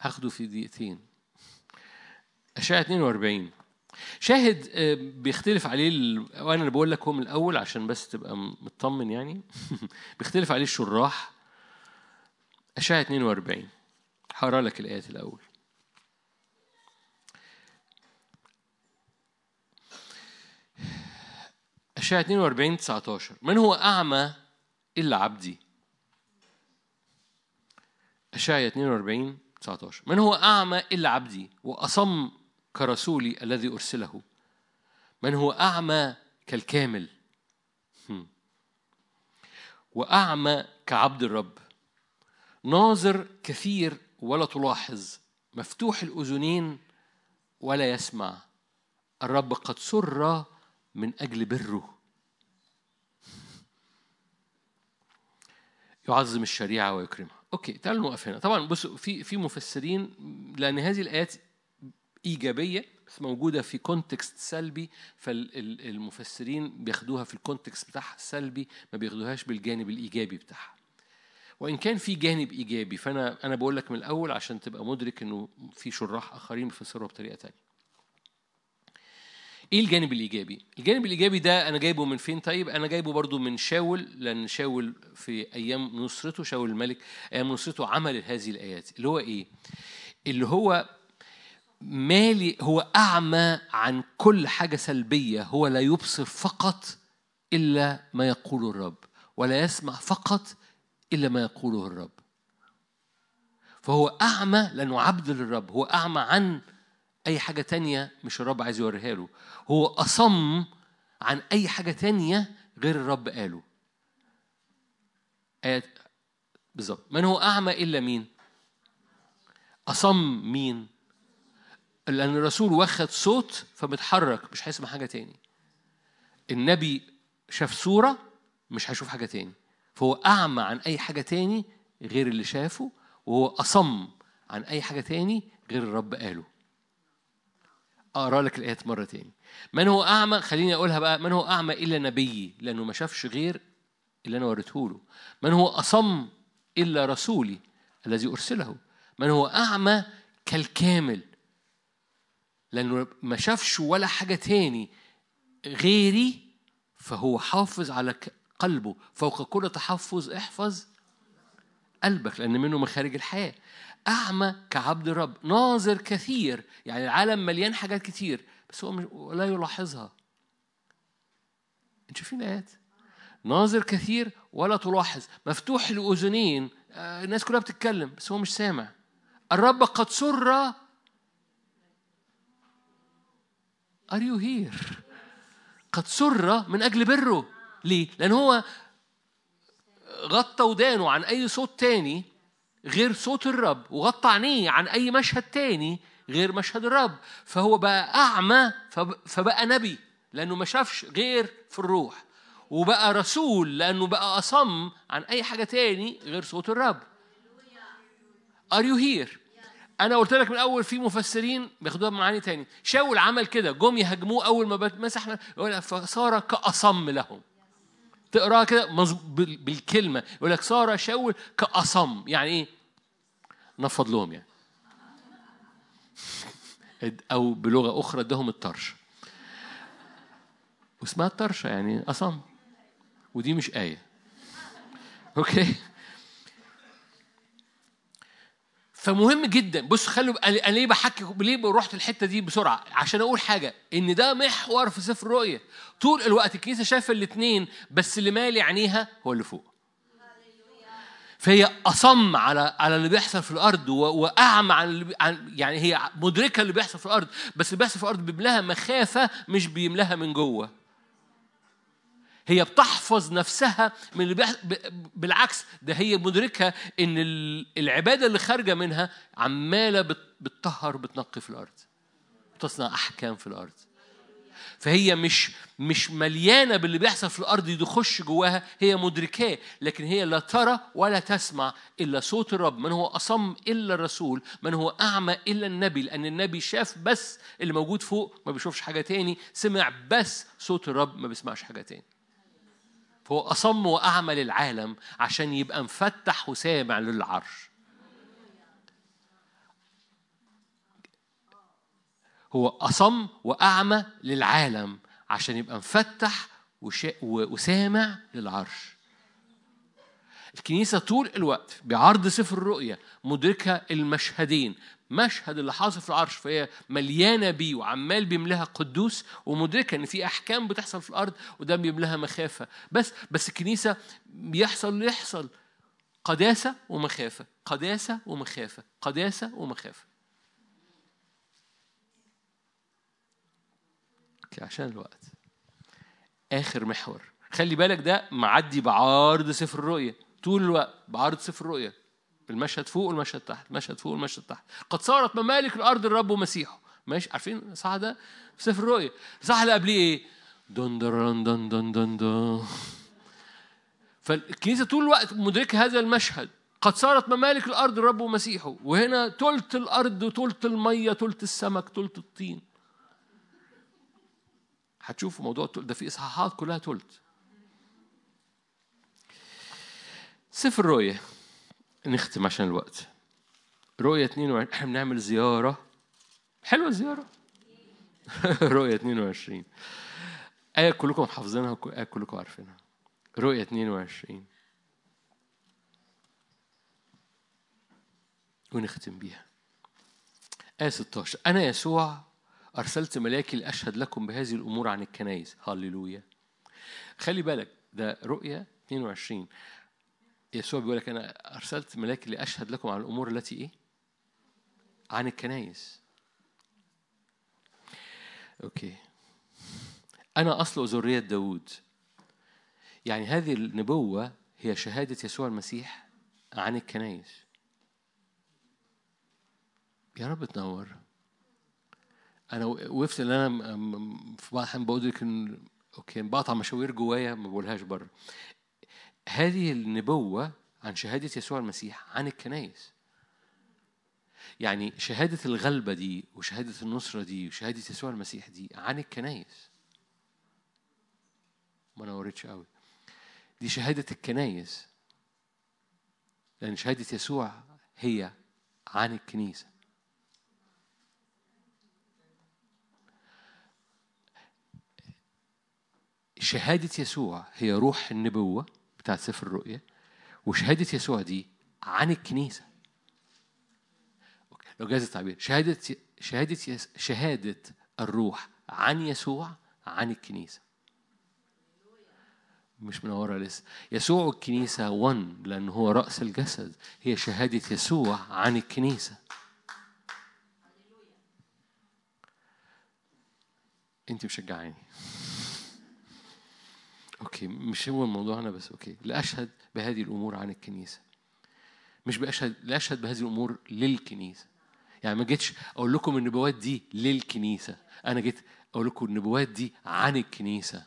هاخده في دقيقتين. أشعة 42 شاهد بيختلف عليه وأنا اللي بقول لك هو من الأول عشان بس تبقى مطمن يعني. بيختلف عليه الشراح. أشعة 42 هقرأ لك الآيات الأول. أشعة 42 19 من هو أعمى إلا عبدي. اشعه 42 19 من هو أعمى إلا عبدي؟ وأصم كرسولي الذي أرسله. من هو أعمى كالكامل؟ وأعمى كعبد الرب. ناظر كثير ولا تلاحظ. مفتوح الأذنين ولا يسمع. الرب قد سر من أجل بره. يعظم الشريعة ويكرمها. أوكي تعالوا نوقف هنا. طبعا بصوا في في مفسرين لأن هذه الآيات إيجابية بس موجودة في context سلبي فالمفسرين بياخدوها في ال context بتاعها السلبي ما بياخدوهاش بالجانب الإيجابي بتاعها. وإن كان في جانب إيجابي فأنا أنا بقول لك من الأول عشان تبقى مدرك إنه في شراح آخرين بيفسروها بطريقة تانية. إيه الجانب الإيجابي؟ الجانب الإيجابي ده أنا جايبه من فين؟ طيب أنا جايبه برضو من شاول لأن شاول في أيام نصرته شاول الملك أيام نصرته عمل هذه الآيات. اللي هو إيه؟ اللي هو مالي هو أعمى عن كل حاجة سلبية هو لا يبصر فقط إلا ما يقوله الرب ولا يسمع فقط إلا ما يقوله الرب. فهو أعمى لأنه عبد للرب هو أعمى عن أي حاجة تانية مش الرب عايز يوريها له. هو أصم عن أي حاجة تانية غير الرب قاله. آيات بالظبط. من هو أعمى إلا مين؟ أصم مين؟ لأن الرسول واخد صوت فبتحرك مش هيسمع حاجة تاني. النبي شاف صورة مش هيشوف حاجة تاني. فهو أعمى عن أي حاجة تاني غير اللي شافه وهو أصم عن أي حاجة تاني غير الرب قاله. أقرأ لك الآيات مرة تاني. من هو أعمى؟ خليني أقولها بقى. من هو أعمى إلا نبيي؟ لأنه ما شافش غير اللي أنا وريته له. من هو أصم إلا رسولي؟ الذي أرسله. من هو أعمى؟ كالكامل. لأنه ما شافش ولا حاجة تاني غيري فهو حافظ على قلبه. فوق كل تحفظ احفظ قلبك لأن منه مخارج الحياة. أعمى كعبد الرب. ناظر كثير. يعني العالم مليان حاجات كتير بس هو لا يلاحظها. انت شايفين الآيات؟ ناظر كثير ولا تلاحظ. مفتوح الأذنين آه، الناس كلها بتتكلم بس هو مش سامع. الرب قد سر. Are you here؟ قد سر من أجل بره. ليه؟ لأن هو غطى ودانه عن أي صوت تاني. غير صوت الرب وغطى عينيه عن أي مشهد تاني غير مشهد الرب. فهو بقى أعمى فبقى نبي لأنه ما شافش غير في الروح. وبقى رسول لأنه بقى أصم عن أي حاجة تاني غير صوت الرب. Are you here؟ أنا قلت لك من الأول في مفسرين بياخدوها بمعاني تاني. شاول عمل كده جم يهاجموه أول ما مسح فصار كأصم لهم. تقراها كده بالكلمة. يقول لك صار شاول كأصم. يعني إيه؟ نفض لهم يعني. أو بلغة أخرى ادهم الطرش. واسمها الطرشة يعني أصم. ودي مش آية. أوكي؟ فمهم جدا. بص خلوا أنا ليه بحكي ليه رحت الحتة دي بسرعة؟ عشان أقول حاجة إن ده محور في سفر الرؤيه طول الوقت الكنيسة شايفة الاثنين بس اللي مالي عينيها هو اللي فوق. فهي أصم على على اللي بيحصل في الأرض وأعمى عن, عن يعني هي مدركة اللي بيحصل في الأرض. بس اللي بيحصل في الأرض بيملاها مخافة مش بيملاها من جوه. هي بتحفظ نفسها من اللي بيح... بالعكس ده هي مدركة إن العبادة اللي خارجة منها عمالة بتطهر بتنقي في الأرض بتصنع أحكام في الأرض. فهي مش مش مليانة باللي بيحصل في الأرض تخش جواها هي مدركاه لكن هي لا ترى ولا تسمع إلا صوت الرب. من هو أصم إلا الرسول من هو أعمى إلا النبي لأن النبي شاف بس اللي موجود فوق ما بيشوفش حاجة تاني سمع بس صوت الرب ما بيسمعش حاجة تاني. هو أصم وأعمى للعالم عشان يبقى مفتح وسامع للعرش. هو أصم وأعمى للعالم عشان يبقى مفتح وسامع للعرش. الكنيسة طول الوقت بعرض سفر الرؤيا مدركة المشهدين مشهد اللي حاصل في العرش فهي مليانة بيه وعمال بيملاها قدوس ومدركة إن في أحكام بتحصل في الأرض وده بيملاها مخافة. بس بس الكنيسه بيحصل يحصل. قداسة ومخافة قداسة ومخافة قداسة ومخافة. عشان الوقت. آخر محور. خلي بالك ده معدي بعارض سفر الرؤية. طول الوقت بعارض سفر الرؤية. المشهد فوق والمشهد تحت المشهد فوق والمشهد تحت. قد صارت ممالك الأرض الرب ومسيحه. ماشي؟ عارفين صح ده؟ في سفر الرؤيا. صح اللي قبليه إيه؟ دون دون دون دون دون دون فالكنيسة طول الوقت مدركة هذا المشهد. قد صارت ممالك الأرض الرب ومسيحه. وهنا تلت الأرض تلت المية تلت السمك تلت الطين. هتشوفوا موضوع التلت ده في إصحاحات كلها تلت. سفر الرؤيا. نختم عشان الوقت. رؤية 22 إحنا بنعمل زيارة. حلوة الزيارة. رؤية 22 آية كلكم حافظينها آية كلكم عارفينها. رؤية 22 ونختم بيها. آية 16 أنا يسوع أرسلت ملاكي لأشهد لكم بهذه الأمور عن الكنايس هللويا. خلي بالك ده رؤية 22 يسوع بيقول لك أنا ارسلت ملاكي لاشهد لكم على الأمور التي إيه عن الكنايس okay أنا اصل ذريه داوود يعني هذه النبوه هي شهاده يسوع المسيح عن الكنايس يا رب تنور أنا وقفت ان أنا في بعض الاحيان بقول ان okay بقطع مشاوير جوايا ما بقولهاش بره هذه النبوة عن شهادة يسوع المسيح عن الكنايس يعني شهادة الغلبة دي وشهادة النصرة دي وشهادة يسوع المسيح دي عن الكنايس ما نورتش قوي. دي شهادة الكنايس لأن شهادة يسوع هي عن الكنيسة. شهادة يسوع هي روح النبوة. بتاعت سفر الرؤيا وشهادة يسوع دي عن الكنيسة. لو جاز التعبير شهادة شهادة شهادة الروح عن يسوع عن الكنيسة. مش منورة لسه. يسوع الكنيسة one لأن هو رأس الجسد. هي شهادة يسوع عن الكنيسة. أنت مشجعاني okay مش هو موضوعنا بس okay لأشهد بهذه الأمور عن الكنيسة. مش بأشهد لأشهد بهذه الأمور للكنيسة. يعني ما جيتش أقول لكم النبوات دي للكنيسة. أنا جيت أقول لكم النبوات دي عن الكنيسة.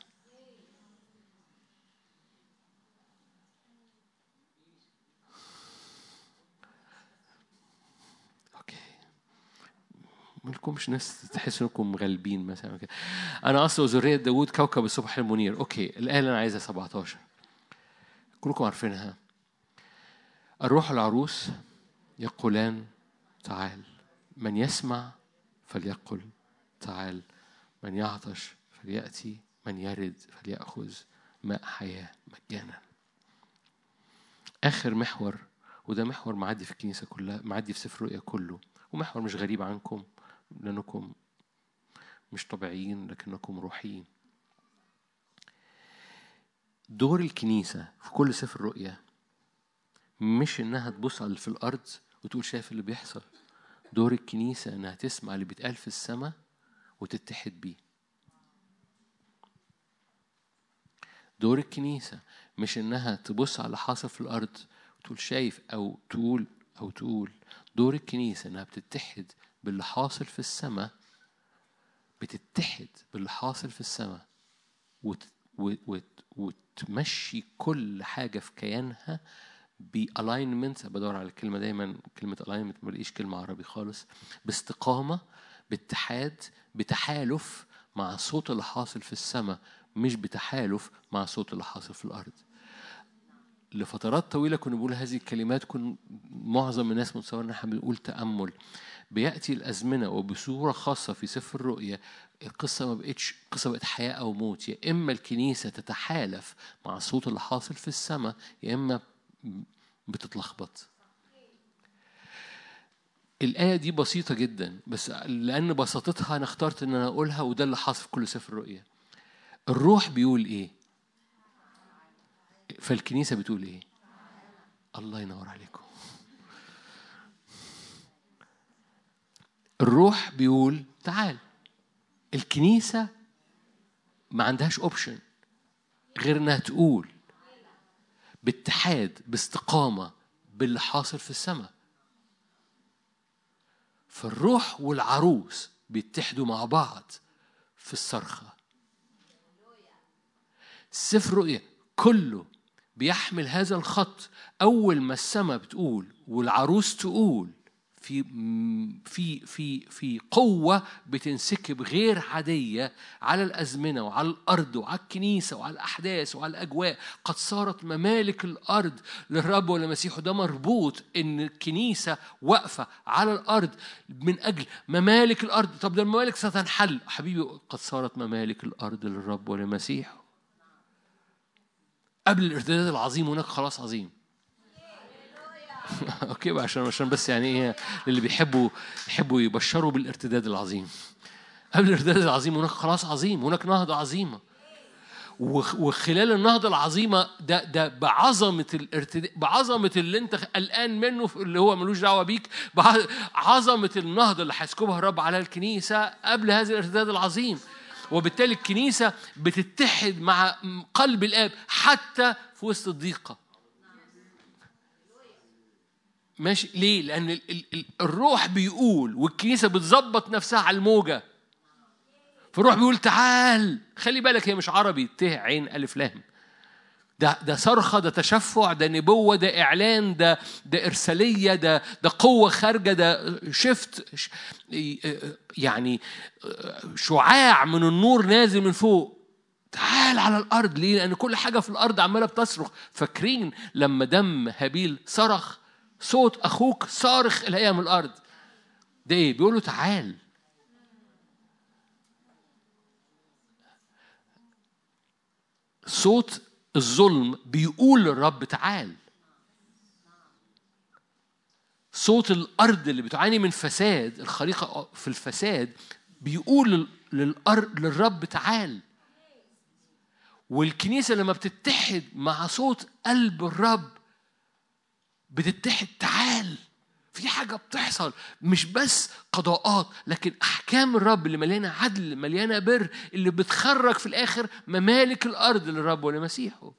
مالكمش ناس تحسوا إنكم غالبين مثلا كده أنا اصل ذريه داوود كوكب الصبح المنير. أوكي الايه اللي أنا عايزها 17 كلكم عارفينها. الروح العروس يقولان تعال. من يسمع فليقل تعال. من يعطش فليأتي. من يرد فليأخذ ماء حياة مجانا. آخر محور وده محور معدي في الكنيسة كلها معدي في سفر رؤيا كله ومحور مش غريب عنكم. لأنكم مش طبيعيين لكنكم روحيين. دور الكنيسة في كل سفر رؤيا مش إنها تبص على اللي في الأرض وتقول شايف اللي بيحصل. دور الكنيسة إنها تسمع اللي بيتقال في السماء وتتحد بيه. دور الكنيسة مش إنها تبص على اللي حاصل في الأرض وتقول شايف أو تقول أو تقول. دور الكنيسة إنها بتتحد باللي حاصل في السماء بتتحد باللي حاصل في السماء وت... وت... وتمشي كل حاجة في كيانها ب alignment بدور على الكلمة دايما كلمة alignment ما بلاقيش كلمة عربي خالص باستقامة باتحاد بتحالف مع الصوت اللي حاصل في السماء مش بتحالف مع الصوت اللي حاصل في الأرض. لفترات طويلة كنا بنقول هذه الكلمات كان معظم الناس متصور ان إحنا بنقول تأمل. بيأتي الأزمنة وبصورة خاصة في سفر الرؤيا القصة ما بقتش قصه بقت حياة أو موت. يا إما الكنيسة تتحالف مع الصوت اللي حاصل في السماء يا إما بتتلخبط. الآية دي بسيطة جدا بس لأن بساطتها أنا اخترت إن أنا أقولها وده اللي حاصل في كل سفر الرؤيا الروح بيقول إيه؟ فالكنيسة بتقول إيه؟ الله ينور عليكم. الروح بيقول تعال. الكنيسة ما عندهاش اوبشن غير إنها تقول باتحاد باستقامة باللي حاصل في السماء. فالروح والعروس بيتحدوا مع بعض في الصرخة. سفر رؤية كله بيحمل هذا الخط. أول ما السماء بتقول والعروس تقول في في في في قوة بتنسكب غير عادية على الأزمنة وعلى الأرض وعلى الكنيسة وعلى الأحداث وعلى الأجواء. قد صارت ممالك الأرض للرب ولمسيحه ده مربوط إن الكنيسة واقفة على الأرض من أجل ممالك الأرض. طب ده الممالك ستنحل. حبيبي قد صارت ممالك الأرض للرب ولمسيحه قبل الارتداد العظيم هناك خلاص عظيم. أوكي عشان عشان بس يعني إيه اللي بيحبوا يحبوا يبشروا بالارتداد العظيم. قبل الارتداد العظيم هناك خلاص عظيم هناك نهضة عظيمة. وخلال النهضة العظيمة ده ده بعظمة الارتداء بعظمة اللي أنت قلقان منه اللي هو ملوش دعوة بيك بعظمة النهضة اللي هيسكبها الرب على الكنيسة قبل هذا الارتداد العظيم. وبالتالي الكنيسة بتتحد مع قلب الآب حتى في وسط الضيقة. ماشي؟ ليه؟ لأن الروح بيقول والكنيسة بتظبط نفسها على الموجة. فالروح بيقول تعال خلي بالك هي مش عربي ت عين ألف لام. ده ده صرخة ده تشفع ده نبوة ده إعلان ده ده إرسالية ده ده قوة خارجة ده شفت يعني شعاع من النور نازل من فوق. تعال على الأرض. ليه؟ لأن كل حاجة في الأرض عمالة بتصرخ. فاكرين لما دم هابيل صرخ؟ صوت أخوك صارخ الأيام الأرض. ده إيه؟ بيقول له تعال. صوت الظلم بيقول للرب تعال. صوت الأرض اللي بتعاني من فساد الخليقة في الفساد بيقول للأرض للرب تعال. والكنيسة لما بتتحد مع صوت قلب الرب بتتحد تعال. في حاجة بتحصل مش بس قضاءات لكن أحكام الرب اللي مليانة عدل مليانة بر اللي بتخرج في الآخر ممالك الأرض للرب ولمسيحه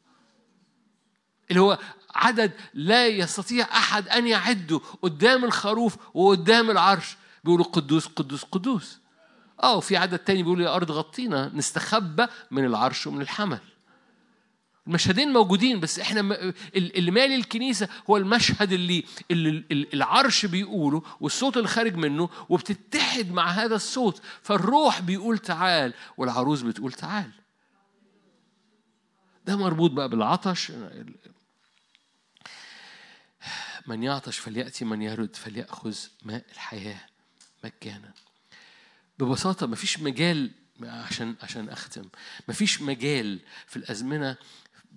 اللي هو عدد لا يستطيع أحد أن يعده قدام الخروف وقدام العرش. بيقولوا قدوس قدوس قدوس. آه وفي عدد تاني بيقول يا أرض غطينا نستخبى من العرش ومن الحمل. المشهدين موجودين بس إحنا اللي مالي الكنيسة هو المشهد اللي, اللي العرش بيقوله والصوت اللي خارج منه وبتتحد مع هذا الصوت فالروح بيقول تعال والعروس بتقول تعال. ده مربوط بقى بالعطش. من يعطش فليأتي من يرد فليأخذ ماء الحياة مجانا. ببساطة مفيش مجال عشان عشان أختم مفيش مجال في الأزمنة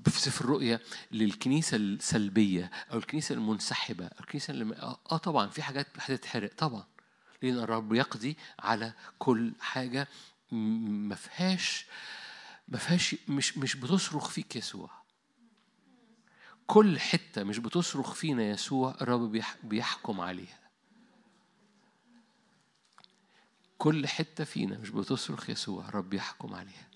في سفر الرؤيا للكنيسة السلبية أو الكنيسة المنسحبة أو الكنيسة اللي آه طبعا في حاجات هتتحرق طبعا. لأن الرب يقضي على كل حاجة ما فيهاش ما فيهاش مش مش بتصرخ فيك يسوع. كل حتة مش بتصرخ فينا يسوع الرب بيحكم عليها. كل حتة فينا مش بتصرخ يسوع الرب يحكم عليها.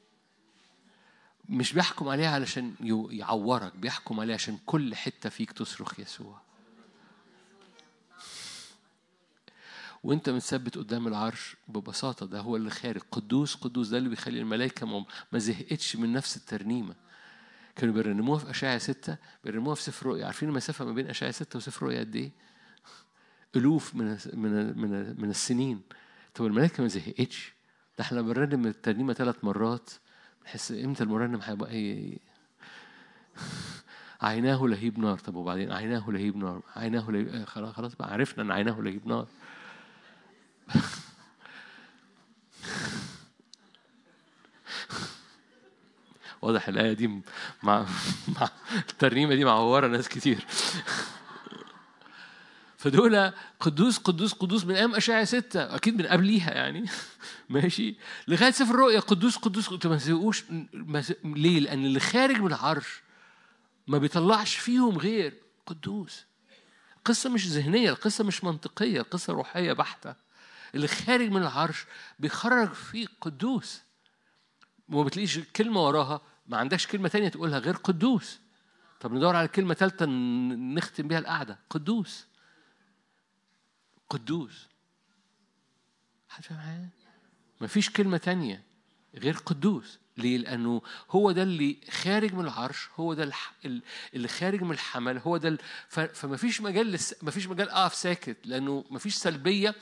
مش بيحكم عليها علشان يعورك بيحكم عليها عشان كل حتة فيك تصرخ يسوع. وانت متثبت قدام العرش ببساطة ده هو اللي خارج. قدوس قدوس ده اللي بيخلي الملائكة ما زهقتش من نفس الترنيمة. كانوا بيرنموها في أشعة ستة بيرنموها في سفر رؤيا. عارفين المسافة ما بين أشعة ستة وسفر رؤيا قد إيه؟ ألوف من من من من السنين. طب الملائكة ما زهقتش. ده إحنا بنرنم الترنيمة ثلاث مرات. بحس إمتى المرنم هيبقى إيه؟ عيناه لهيب نار. طب وبعدين عيناه لهيب نار. عيناه لهيب آه، خلاص خلاص بقى عرفنا إن عيناه لهيب نار. واضح الآية دي مع, مع الترنيمة دي معورة ناس كتير. فدول قدوس قدوس قدوس من أيام اشعيا ستة. أكيد من قبليها يعني. ماشي. لغاية سفر الرؤيا قدوس قدوس. ما تسيبوش ليه؟ لأن اللي خارج من العرش ما بيطلعش فيهم غير قدوس. القصة مش ذهنية القصة مش منطقية القصة روحية بحتة. اللي خارج من العرش بيخرج فيه قدوس. وما بتلاقيش كلمة وراها. ما عندكش كلمة تانية تقولها غير قدوس. طب ندور على كلمة ثالثه نختم بيها القعدة. قدوس. قدوس حد فاهم حاجة؟ مفيش كلمة تانية غير قدوس ليه؟ لأنه هو ده اللي خارج من العرش هو ده اللي خارج من الحمل هو ده فمفيش مجال لس... مفيش مجال أقف ساكت لأنه مفيش سلبية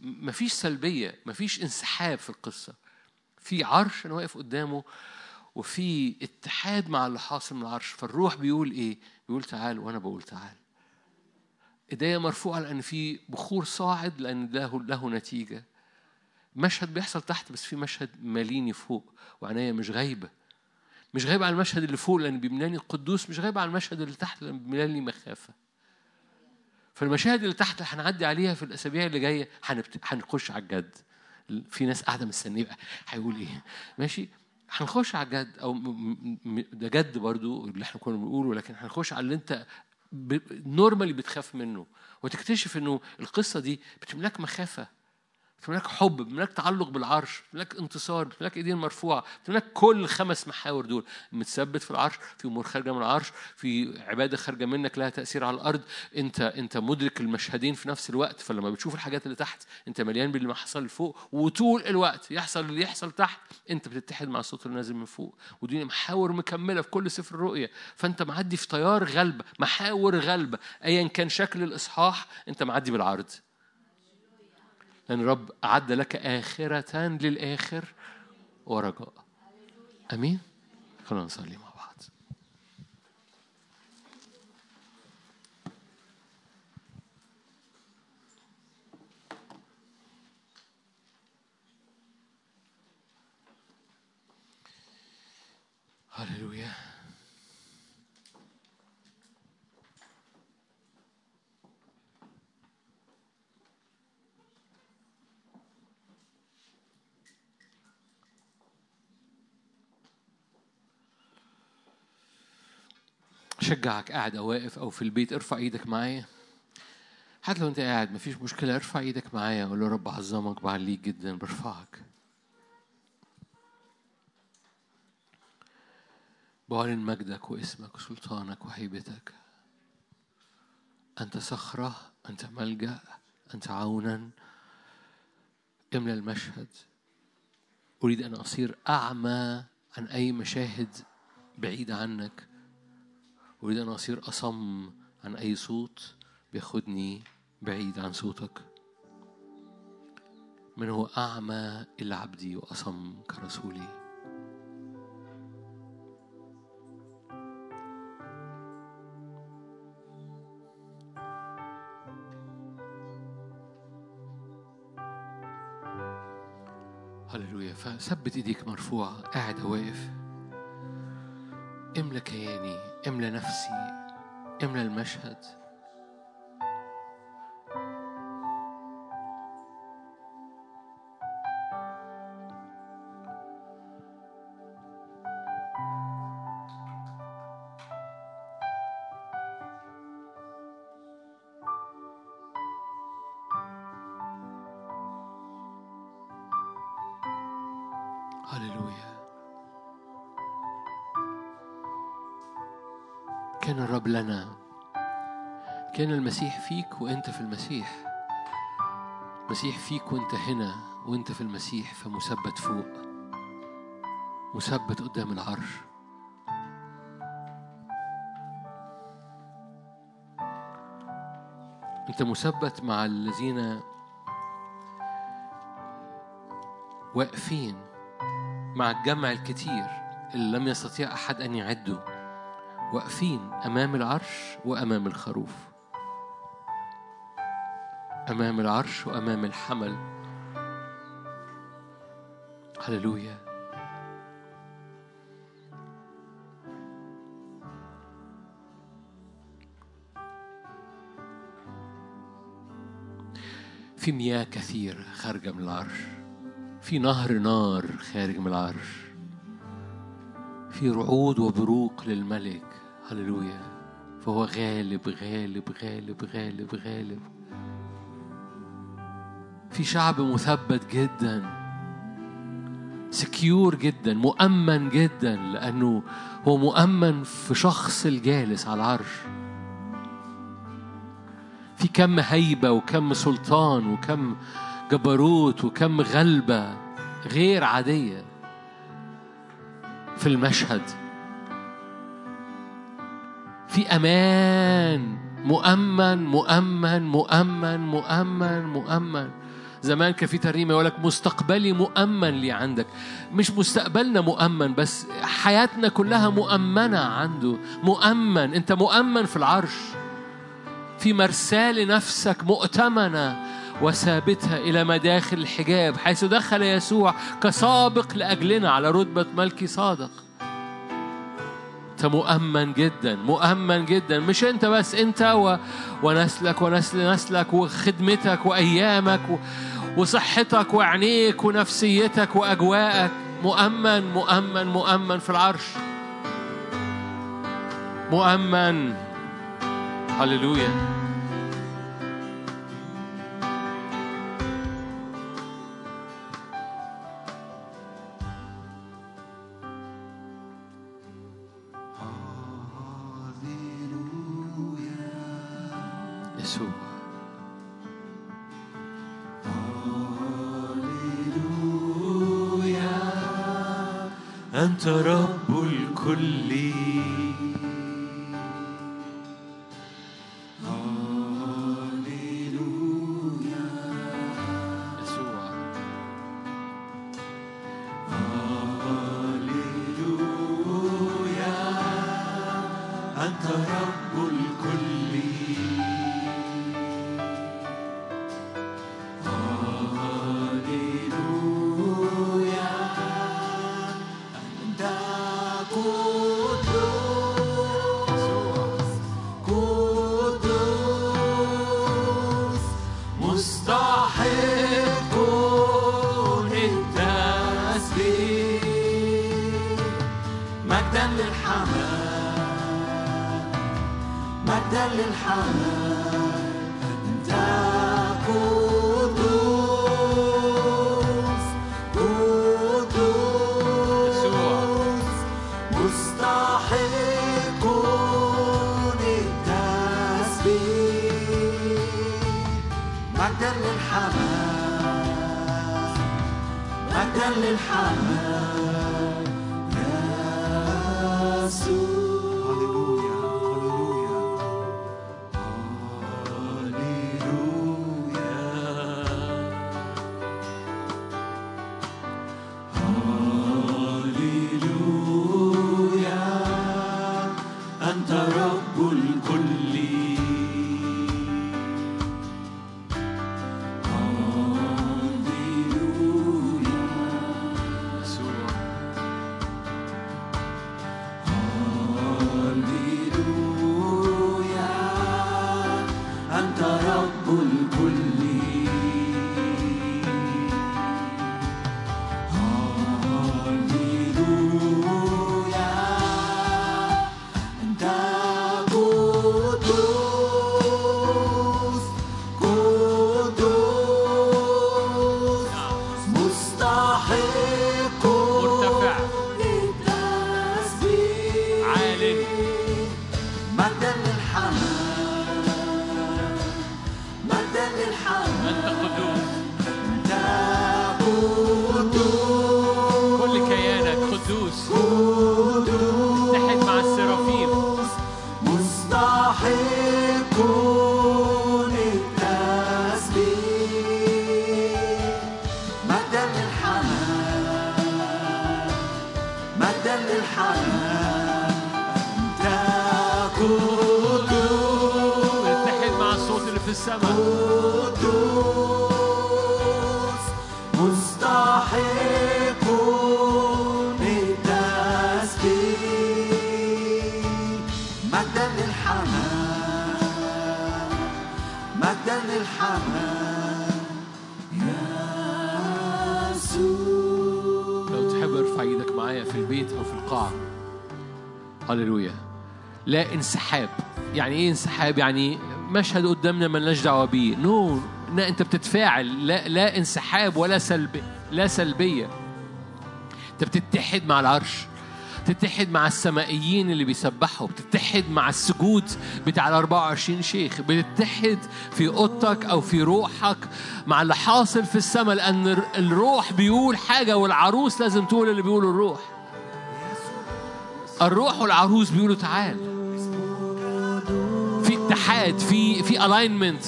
مفيش سلبية مفيش انسحاب في القصة في عرش أنا واقف قدامه وفي اتحاد مع اللي حاصل من العرش فالروح بيقول إيه؟ بيقول تعال وأنا بقول تعال إيديا مرفوعة لأن في بخور صاعد لأن له له نتيجة. مشهد بيحصل تحت بس في مشهد ماليني فوق وعناية مش غايبة. مش غايبة على المشهد اللي فوق لأن بيملاني القدوس مش غايبة على المشهد اللي تحت لأن بيملاني مخافة. فالمشاهد اللي تحت هنعدي عليها في الأسابيع اللي جاية هنخش على الجد. في ناس قاعدة مستنية هيقول إيه؟ ماشي؟ هنخش على الجد أو ده جد برضو اللي إحنا كنا بنقوله لكن هنخش على اللي أنت نورمالي بتخاف منه. وتكتشف إنه القصة دي بتملك مخافة. بتملك حب بتملك تعلق بالعرش بتملك انتصار بتملك ايدين مرفوعة بتملك كل الخمس محاور دول متثبت في العرش في أمور خارجة من العرش في عبادة خارجة منك لها تأثير على الأرض. أنت أنت مدرك المشهدين في نفس الوقت فلما بتشوف الحاجات اللي تحت أنت مليان باللي حصل فوق وطول الوقت يحصل اللي يحصل تحت أنت بتتحد مع الصوت اللي نازل من فوق. ودي محاور مكملة في كل سفر الرؤية. فأنت معدي في تيار غلبه محاور غلبه ايا كان شكل الإصحاح أنت معدي بالعرض. لأن الرب أعد لك آخرة للآخر ورجاء. أمين؟ خلونا نصلي مع بعض. هللويا. شجعك قاعد أو واقف أو في البيت ارفع إيدك معايا. حتى لو أنت قاعد مفيش مشكلة ارفع إيدك معايا. قول له رب عظمك بعليك جدا برفعك. بعلن مجدك واسمك وسلطانك وهيبتك. أنت صخرة أنت ملجأ أنت عونا. املى المشهد. أريد أن أصير أعمى عن أي مشاهد بعيدة عنك. أريد أن أصير أصم عن أي صوت بياخدني بعيد عن صوتك. من هو أعمى إلا عبدي وأصم كرسولي. هللويا فثبت إيديك مرفوعة قاعد واقف. املى كياني املى نفسي املى المشهد. وأنت في المسيح. المسيح فيك وأنت هنا وأنت في المسيح فمثبت فوق. مثبت قدام العرش. أنت مثبت مع الذين واقفين مع الجمع الكتير اللي لم يستطيع أحد أن يعده. واقفين أمام العرش وأمام الخروف. أمام العرش وأمام الحمل. هللويا. في مياه كثير خارجة من العرش. في نهر نار خارج من العرش. في رعود وبروق للملك. هللويا. فهو غالب غالب غالب غالب غالب. في شعب مثبت جدا سكيور جدا مؤمن جدا لأنه هو مؤمن في شخص الجالس على العرش. في كم هيبة وكم سلطان وكم جبروت وكم غلبة غير عادية في المشهد. في أمان مؤمن مؤمن مؤمن مؤمن مؤمن. زمان كان في ترنيمة يقول لك مستقبلي مؤمن لي عندك. مش مستقبلنا مؤمن بس حياتنا كلها مؤمنة عنده. مؤمن أنت مؤمن في العرش. في مرساة لنفسك مؤتمنة وثابتها إلى مداخل الحجاب حيث دخل يسوع كسابق لأجلنا على رتبة ملكي صادق. أنت مؤمن جدا مؤمن جدا. مش أنت بس أنت و... ونسلك ونسل نسلك وخدمتك وأيامك و... وصحتك وعينيك ونفسيتك وأجواءك. مؤمن مؤمن مؤمن في العرش. مؤمن. هللويا. لا انسحاب. يعني إيه انسحاب؟ يعني مشهد قدامنا ملناش دعوة بيه. نو لا أنت بتتفاعل. لا لا انسحاب ولا سلب لا سلبية. أنت بتتحد مع العرش. بتتحد مع السمائيين اللي بيسبحوا. بتتحد مع السجود بتاع ال 24 شيخ. بتتحد في أوضتك أو في روحك مع اللي حاصل في السماء. لأن الروح بيقول حاجة والعروس لازم تقول اللي بيقوله الروح. الروح والعروس بيقولوا تعال. اتحاد في في الاينمنت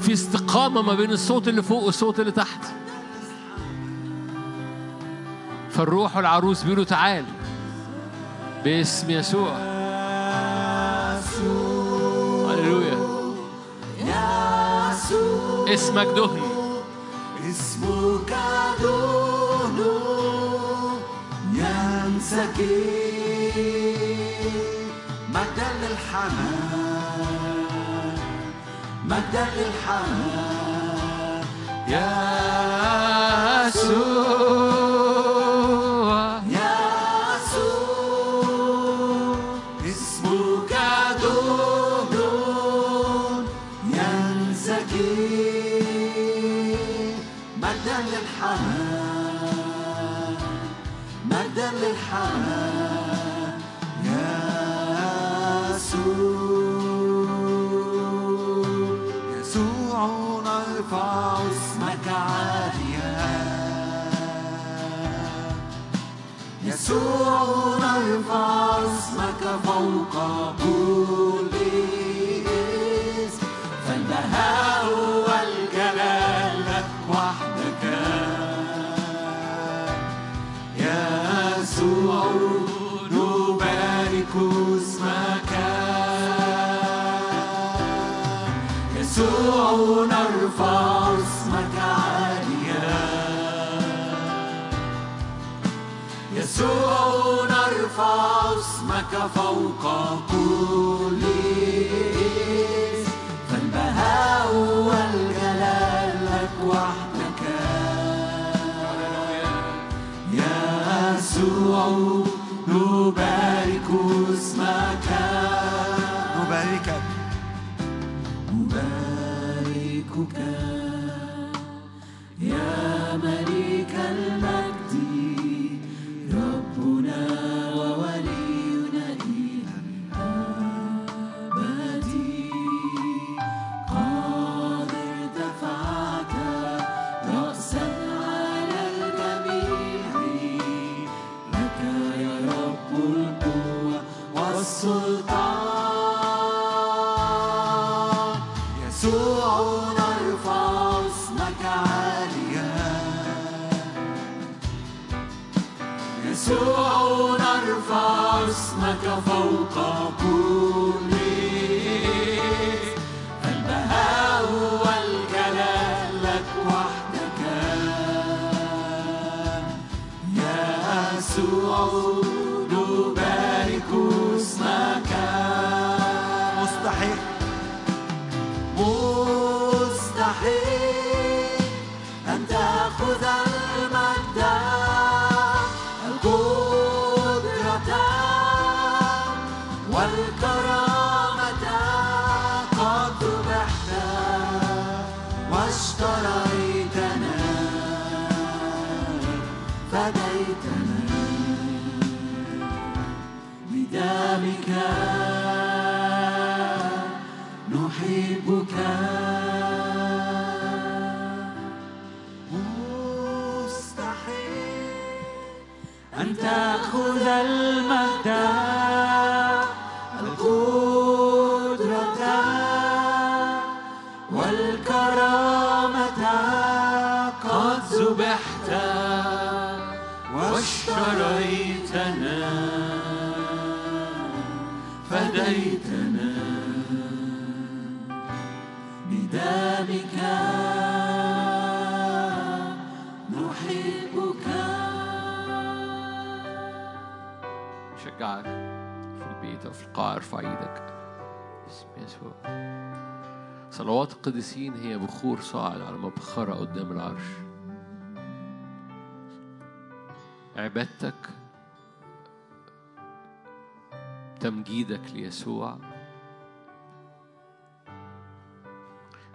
في استقامة ما بين الصوت اللي فوق والصوت اللي تحت. فالروح والعروس بيقولوا تعال باسم يسوع. هللويا. يسوع اسمك دهن. اسمك دهن ينسكي. مجدا للحنان مجدا للحنان يسوع يسوع نرفع اسمك فوق كل اسم فالبهاء والجلال لك وحدك. يسوع نبارك اسمك. يسوع نرفع يسوع نرفع اسمك فوق كل اسم. فالبهاء والجلال لك وحدك. يسوع نبارك اسمك. القديسين هي بخور صاعد على مبخرة قدام العرش. عبادتك تمجيدك ليسوع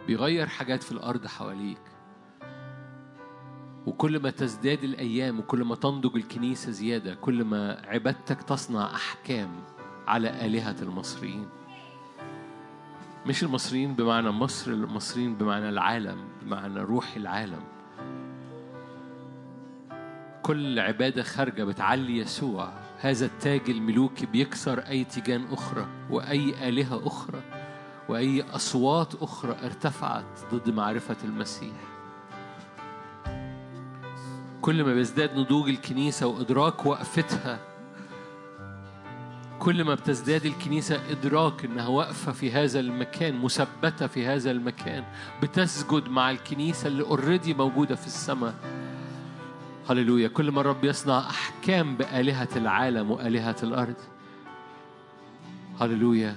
بيغير حاجات في الأرض حواليك. وكل ما تزداد الأيام وكل ما تنضج الكنيسة زيادة كل ما عبادتك تصنع أحكام على آلهة المصريين. مش المصريين بمعنى مصر المصريين بمعنى العالم بمعنى روح العالم. كل عبادة خارجة بتعلي يسوع. هذا التاج الملوكي بيكسر أي تيجان أخرى وأي آلهة أخرى وأي أصوات أخرى ارتفعت ضد معرفة المسيح. كل ما بيزداد نضوج الكنيسة وإدراك وقفتها كل ما بتزداد الكنيسة إدراك إنها واقفة في هذا المكان مثبتة في هذا المكان بتسجد مع الكنيسة اللي اوريدي موجودة في السماء. هللويا. كل ما الرب يصنع أحكام بآلهة العالم وآلهة الأرض. هللويا.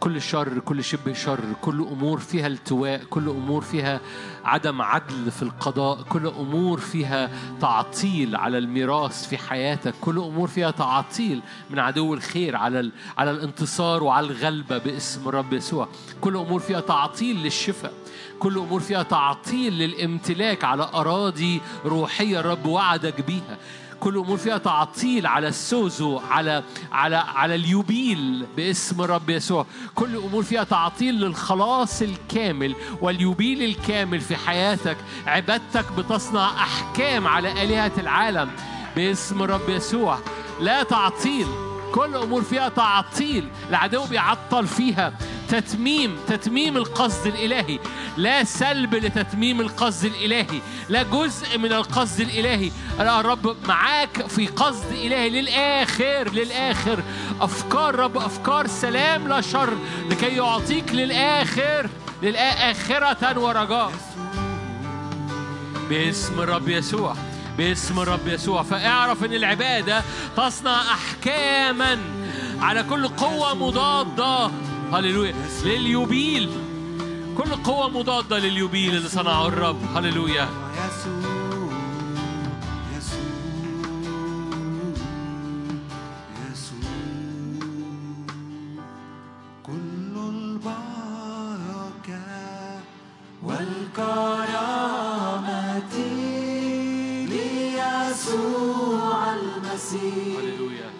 كل شر كل شبه شر كل أمور فيها التواء كل أمور فيها عدم عدل في القضاء كل أمور فيها تعطيل على الميراث في حياتك كل أمور فيها تعطيل من عدو الخير على على الانتصار وعلى الغلبة باسم الرب يسوع. كل أمور فيها تعطيل للشفاء كل أمور فيها تعطيل للامتلاك على أراضي روحية الرب وعدك بيها. كل أمور فيها تعطيل على السوزو على على على اليوبيل باسم الرب يسوع. كل أمور فيها تعطيل للخلاص الكامل واليوبيل الكامل في حياتك عبادتك بتصنع أحكام على آلهة العالم باسم الرب يسوع. لا تعطيل كل أمور فيها تعطيل العدو بيعطل فيها. تتميم تتميم القصد الإلهي. لا سلب لتتميم القصد الإلهي لا جزء من القصد الإلهي. أنا الرب معاك في قصد إلهي للآخر للآخر. أفكار رب أفكار سلام لا شر لكي يعطيك للآخر للآخرة ورجاء. باسم الرب يسوع باسم الرب يسوع. فاعرف إن العبادة تصنع احكاما على كل قوة مضادة. هللويا. لليوبيل. كل قوة مضادة لليوبيل اللي صنعه الرب. هللويا. يسوع يسوع يسوع كل البركة والكرامة ليسوع المسيح. هللويا.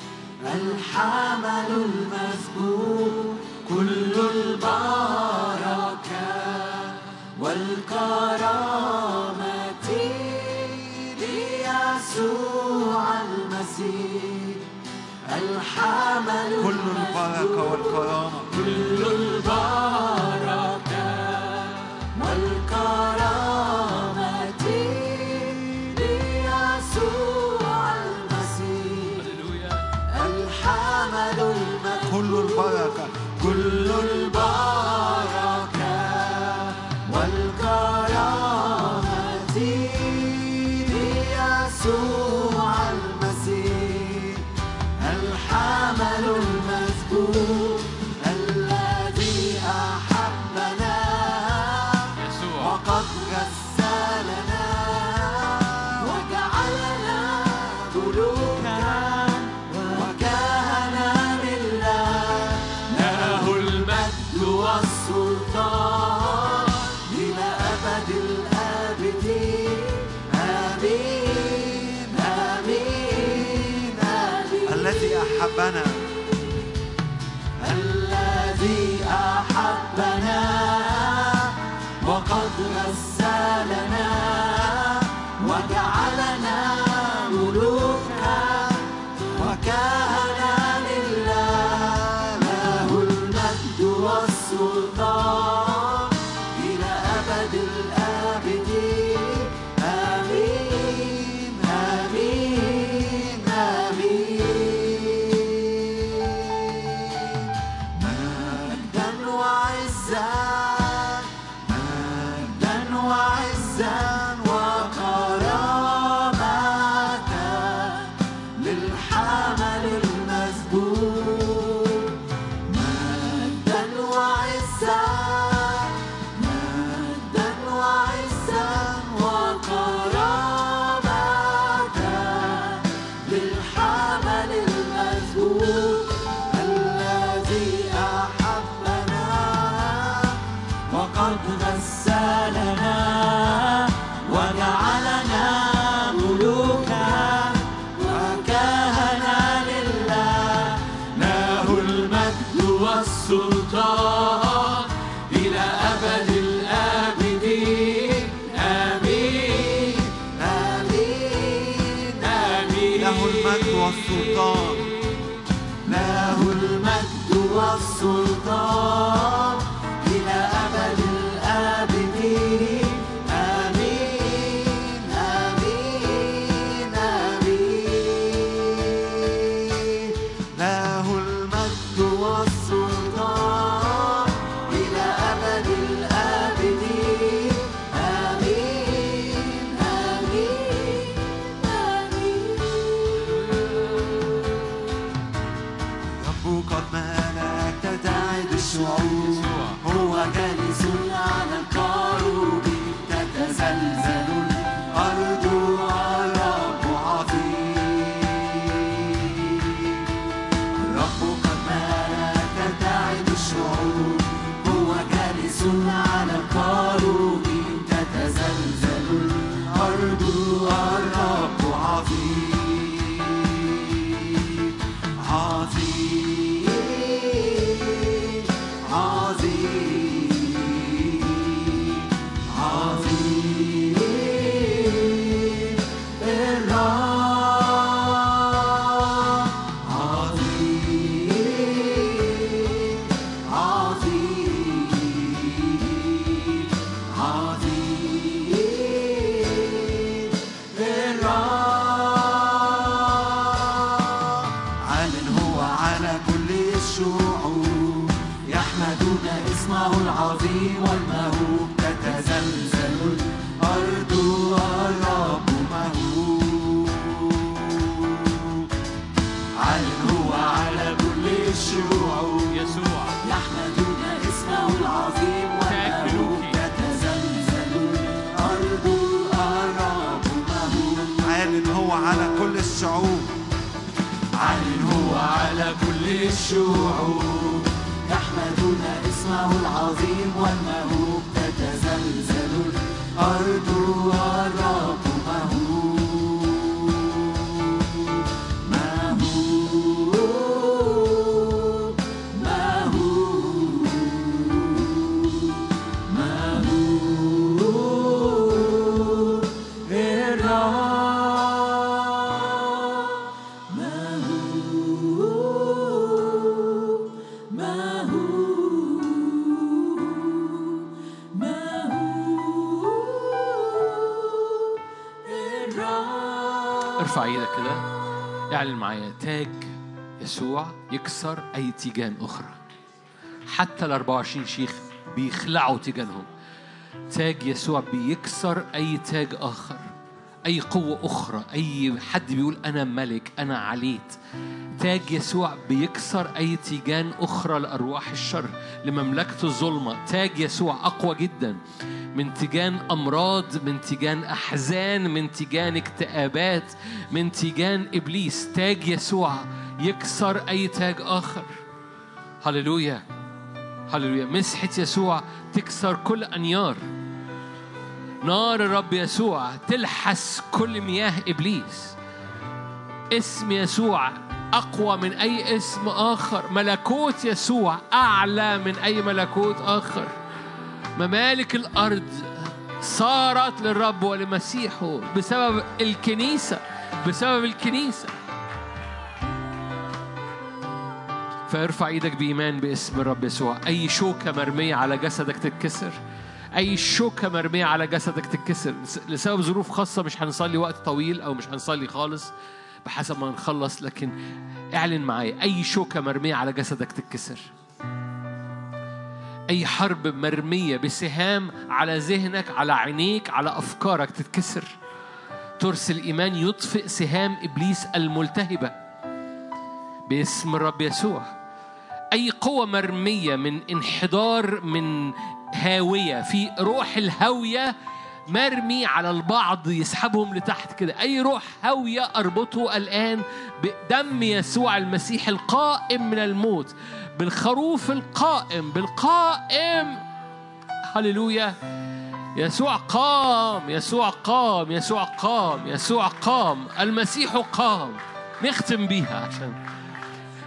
الحمل المسبوق كل البركة والكرامة ليسوع المسيح الحمل كل البركة والكرامة. كل البركة حتى ال 24 شيخ بيخلعوا تيجانهم تاج يسوع بيكسر أي تاج آخر أي قوة أخرى أي حد بيقول أنا ملك أنا عليت. تاج يسوع بيكسر أي تيجان أخرى لأرواح الشر لمملكه الظلمة. تاج يسوع أقوى جدا من تيجان أمراض من تيجان أحزان من تيجان اكتئابات من تيجان إبليس. تاج يسوع يكسر أي تاج آخر. هللويا. هللويا. مسحة يسوع تكسر كل أنيار. نار الرب يسوع تلحس كل مياه إبليس. اسم يسوع أقوى من أي اسم آخر. ملكوت يسوع أعلى من أي ملكوت آخر. ممالك الأرض صارت للرب ولمسيحه بسبب الكنيسة بسبب الكنيسة. فارفع إيدك بإيمان باسم الرب يسوع. أي شوكة مرمية على جسدك تتكسر. أي شوكة مرمية على جسدك تتكسر. لسبب ظروف خاصة مش هنصلي وقت طويل أو مش هنصلي خالص بحسب ما نخلص لكن اعلن معايا. أي شوكة مرمية على جسدك تتكسر. أي حرب مرمية بسهام على ذهنك على عينيك على أفكارك تتكسر. ترس الإيمان يطفئ سهام إبليس الملتهبة باسم الرب يسوع. أي قوة مرمية من انحدار من هاوية في روح الهاوية مرمي على البعض يسحبهم لتحت كده. أي روح هاوية أربطه الآن بدم يسوع المسيح القائم من الموت بالخروف القائم بالقائم. هللويا. يسوع قام يسوع قام يسوع قام يسوع قام. المسيح قام. نختم بيها عشان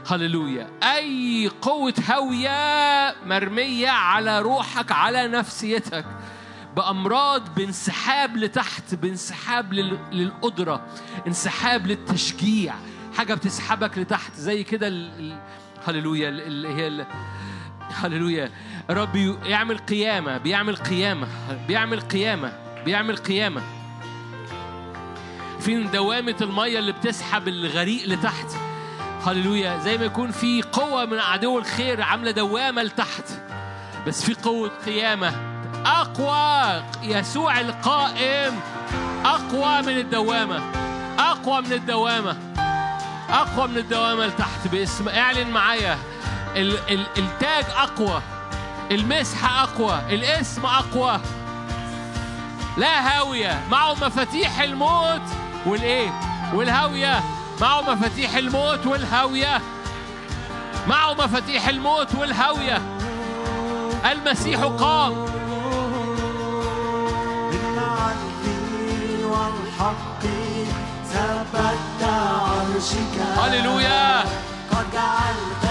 هللويا. أي قوة هوية مرمية على روحك على نفسيتك بأمراض بانسحاب لتحت بانسحاب لل- للقدرة انسحاب للتشجيع حاجة بتسحبك لتحت زي كده هللويا ال- اللي هي هللويا. رب يعمل قيامة بيعمل قيامة بيعمل قيامة بيعمل قيامة. في دوامة المية اللي بتسحب الغريق لتحت؟ هللويا. زي ما يكون في قوة من عدو الخير عاملة دوامة لتحت بس في قوة قيامة. أقوى يسوع القائم. أقوى من الدوامة. أقوى من الدوامة. أقوى من الدوامة لتحت. باسم اعلن معايا. ال ال التاج أقوى. المسحة أقوى. الاسم أقوى. لا هاوية. معه مفاتيح الموت. والإيه؟ والهاوية. معه مفاتيح الموت والهاوية. معه مفاتيح الموت والهاوية. المسيح قام. بالعدل والحق ثبت عرشك هللويا. قد جعلت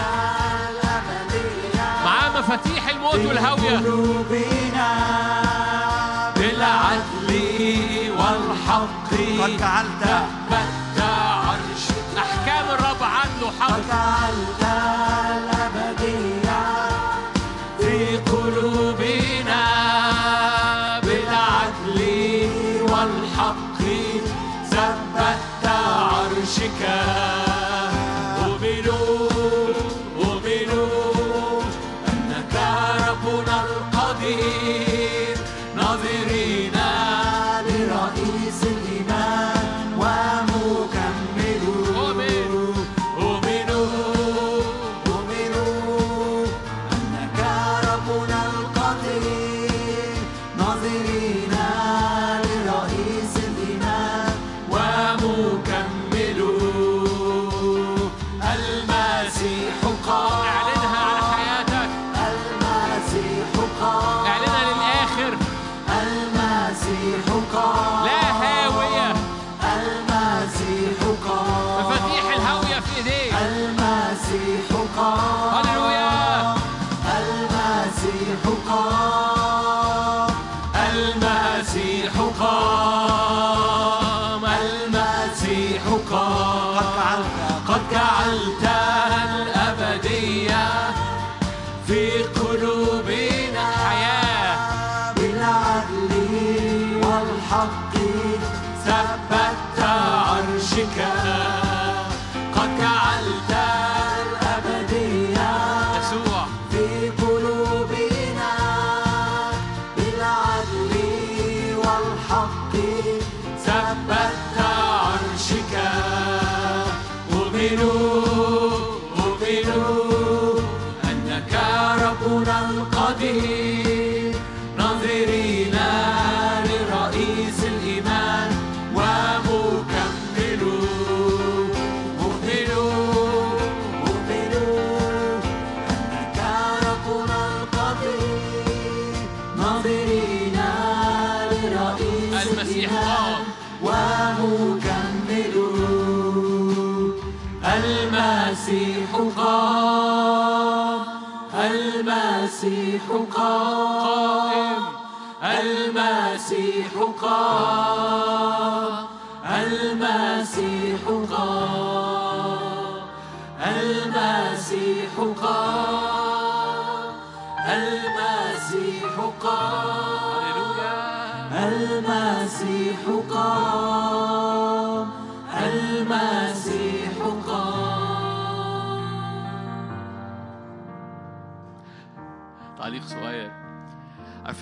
الأبدية معاه مفاتيح الموت والهاوية. قلوبنا بالعدل والحق. قد جعلت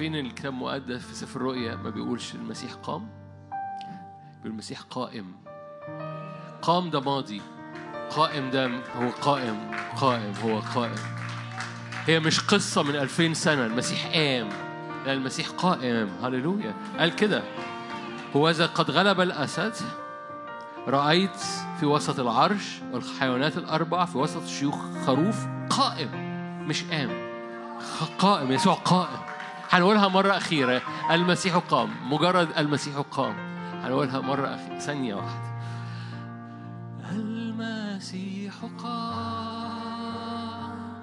عارفين إن الكتاب المقدس في سفر الرؤيا ما بيقولش المسيح قام؟ بيقول المسيح قائم. قام ده ماضي. قائم ده هو قائم. قائم هو قائم. هي مش قصة من ألفين سنة. المسيح قام. لا المسيح قائم. هللويا. قال كده. هوذا قد غلب الأسد رأيت في وسط العرش والحيوانات الأربع في وسط شيوخ خروف قائم. مش قام. قائم. يسوع قائم. هنقولها مرة أخيرة. المسيح قام. مجرد المسيح قام. هنقولها مرة أخيرة. ثانية واحدة. المسيح قام.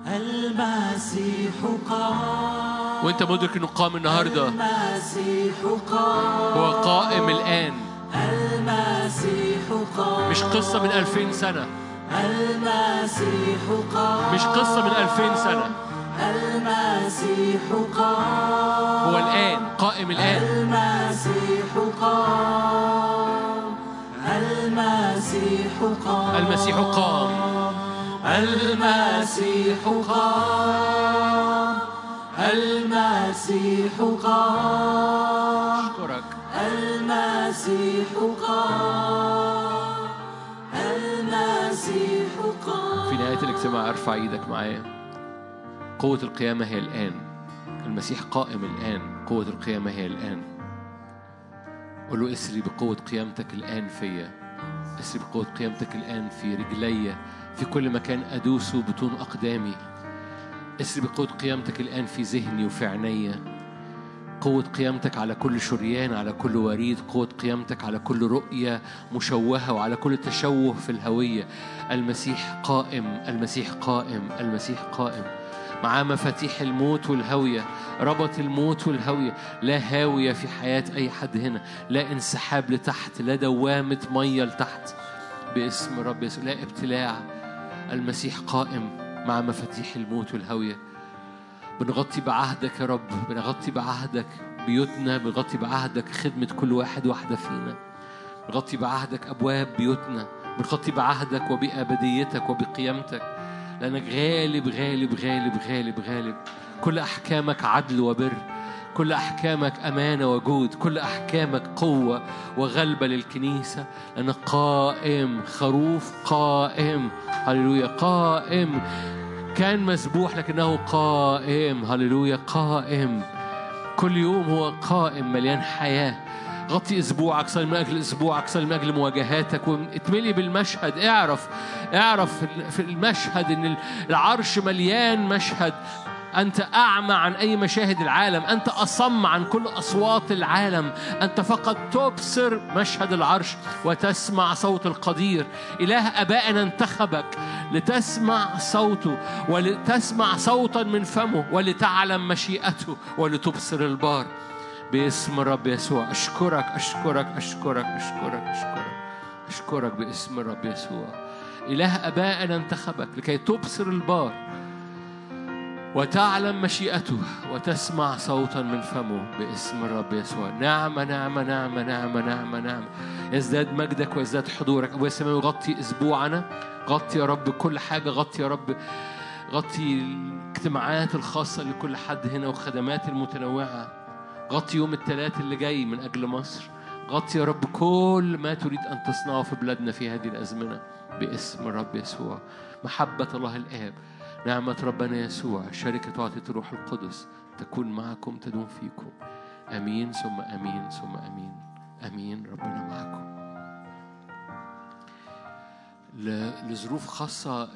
المسيح قام. وأنت مدرك إنه قام النهارده. المسيح قام. هو قائم الآن. المسيح قام. مش قصة من ألفين سنة. المسيح قام. مش قصة من ألفين سنة. المسيح قام. هو الآن قائم الآن. المسيح قام. المسيح قام. المسيح قام. المسيح قام. المسيح قام. أشكرك المسيح قام. المسيح قام. في نهاية الاجتماع ارفع إيدك معايا. قوة القيامة هي الآن. المسيح قائم الآن. قوة القيامة هي الآن. قول له اسري بقوة قيامتك الآن فيا. اسري بقوة قيامتك الآن في رجلي. في كل مكان أدوسه بطون أقدامي. اسري بقوة قيامتك الآن في ذهني وفي عيني. قوة قيامتك على كل شريان على كل وريد. قوة قيامتك على كل رؤية مشوهة وعلى كل تشوه في الهوية. المسيح قائم المسيح قائم المسيح قائم. معاه مفاتيح الموت والهوية ربط الموت والهوية. لا هاوية في حياة أي حد هنا لا انسحاب لتحت لا دوامة مية لتحت. باسم رب يسوع لا ابتلاع. المسيح قائم مع مفاتيح الموت والهوية. بنغطي بعهدك يا رب بنغطي بعهدك بيوتنا بنغطي بعهدك خدمة كل واحد واحدة فينا. بنغطي بعهدك أبواب بيوتنا بنغطي بعهدك وبأبديتك وبقيامتك لأنك غالب غالب غالب غالب غالب. كل أحكامك عدل وبر. كل أحكامك أمانة وجود. كل أحكامك قوة وغلبة للكنيسة. لأنك قائم خروف قائم. هللويا قائم. كان مسبوح لكنه قائم. هللويا قائم. كل يوم هو قائم مليان حياة. غطي أسبوعك صلي من أجل اسبوعك صلي من أجل مواجهاتك واتملي بالمشهد. اعرف اعرف في المشهد إن العرش مليان مشهد. أنت أعمى عن أي مشاهد العالم أنت أصم عن كل أصوات العالم. أنت فقط تبصر مشهد العرش وتسمع صوت القدير. إله أبائنا انتخبك لتسمع صوته ولتسمع صوتا من فمه ولتعلم مشيئته ولتبصر البار. باسم الرب يسوع. أشكرك أشكرك أشكرك أشكرك أشكرك. أشكرك باسم الرب يسوع. إله أبائنا انتخبك لكي تبصر البار وتعلم مشيئته وتسمع صوتا من فمه باسم الرب يسوع. نعمة نعمة نعمة نعمة نعمة نعمة يزداد مجدك ويزداد حضورك. أبويا السماوي غطي أسبوعنا. غطي يا رب كل حاجة. غطي يا رب غطي الاجتماعات الخاصة لكل حد هنا وخدمات المتنوعة. غطي يوم الثلاث اللي جاي من أجل مصر. غطي يا رب كل ما تريد أن تصنعه في بلادنا في هذه الأزمنة باسم الرب يسوع. محبة الله الآب نعمة ربنا يسوع شركة وعطية الروح القدس تكون معكم تدوم فيكم. أمين ثم أمين ثم أمين. أمين ربنا معكم. لظروف خاصة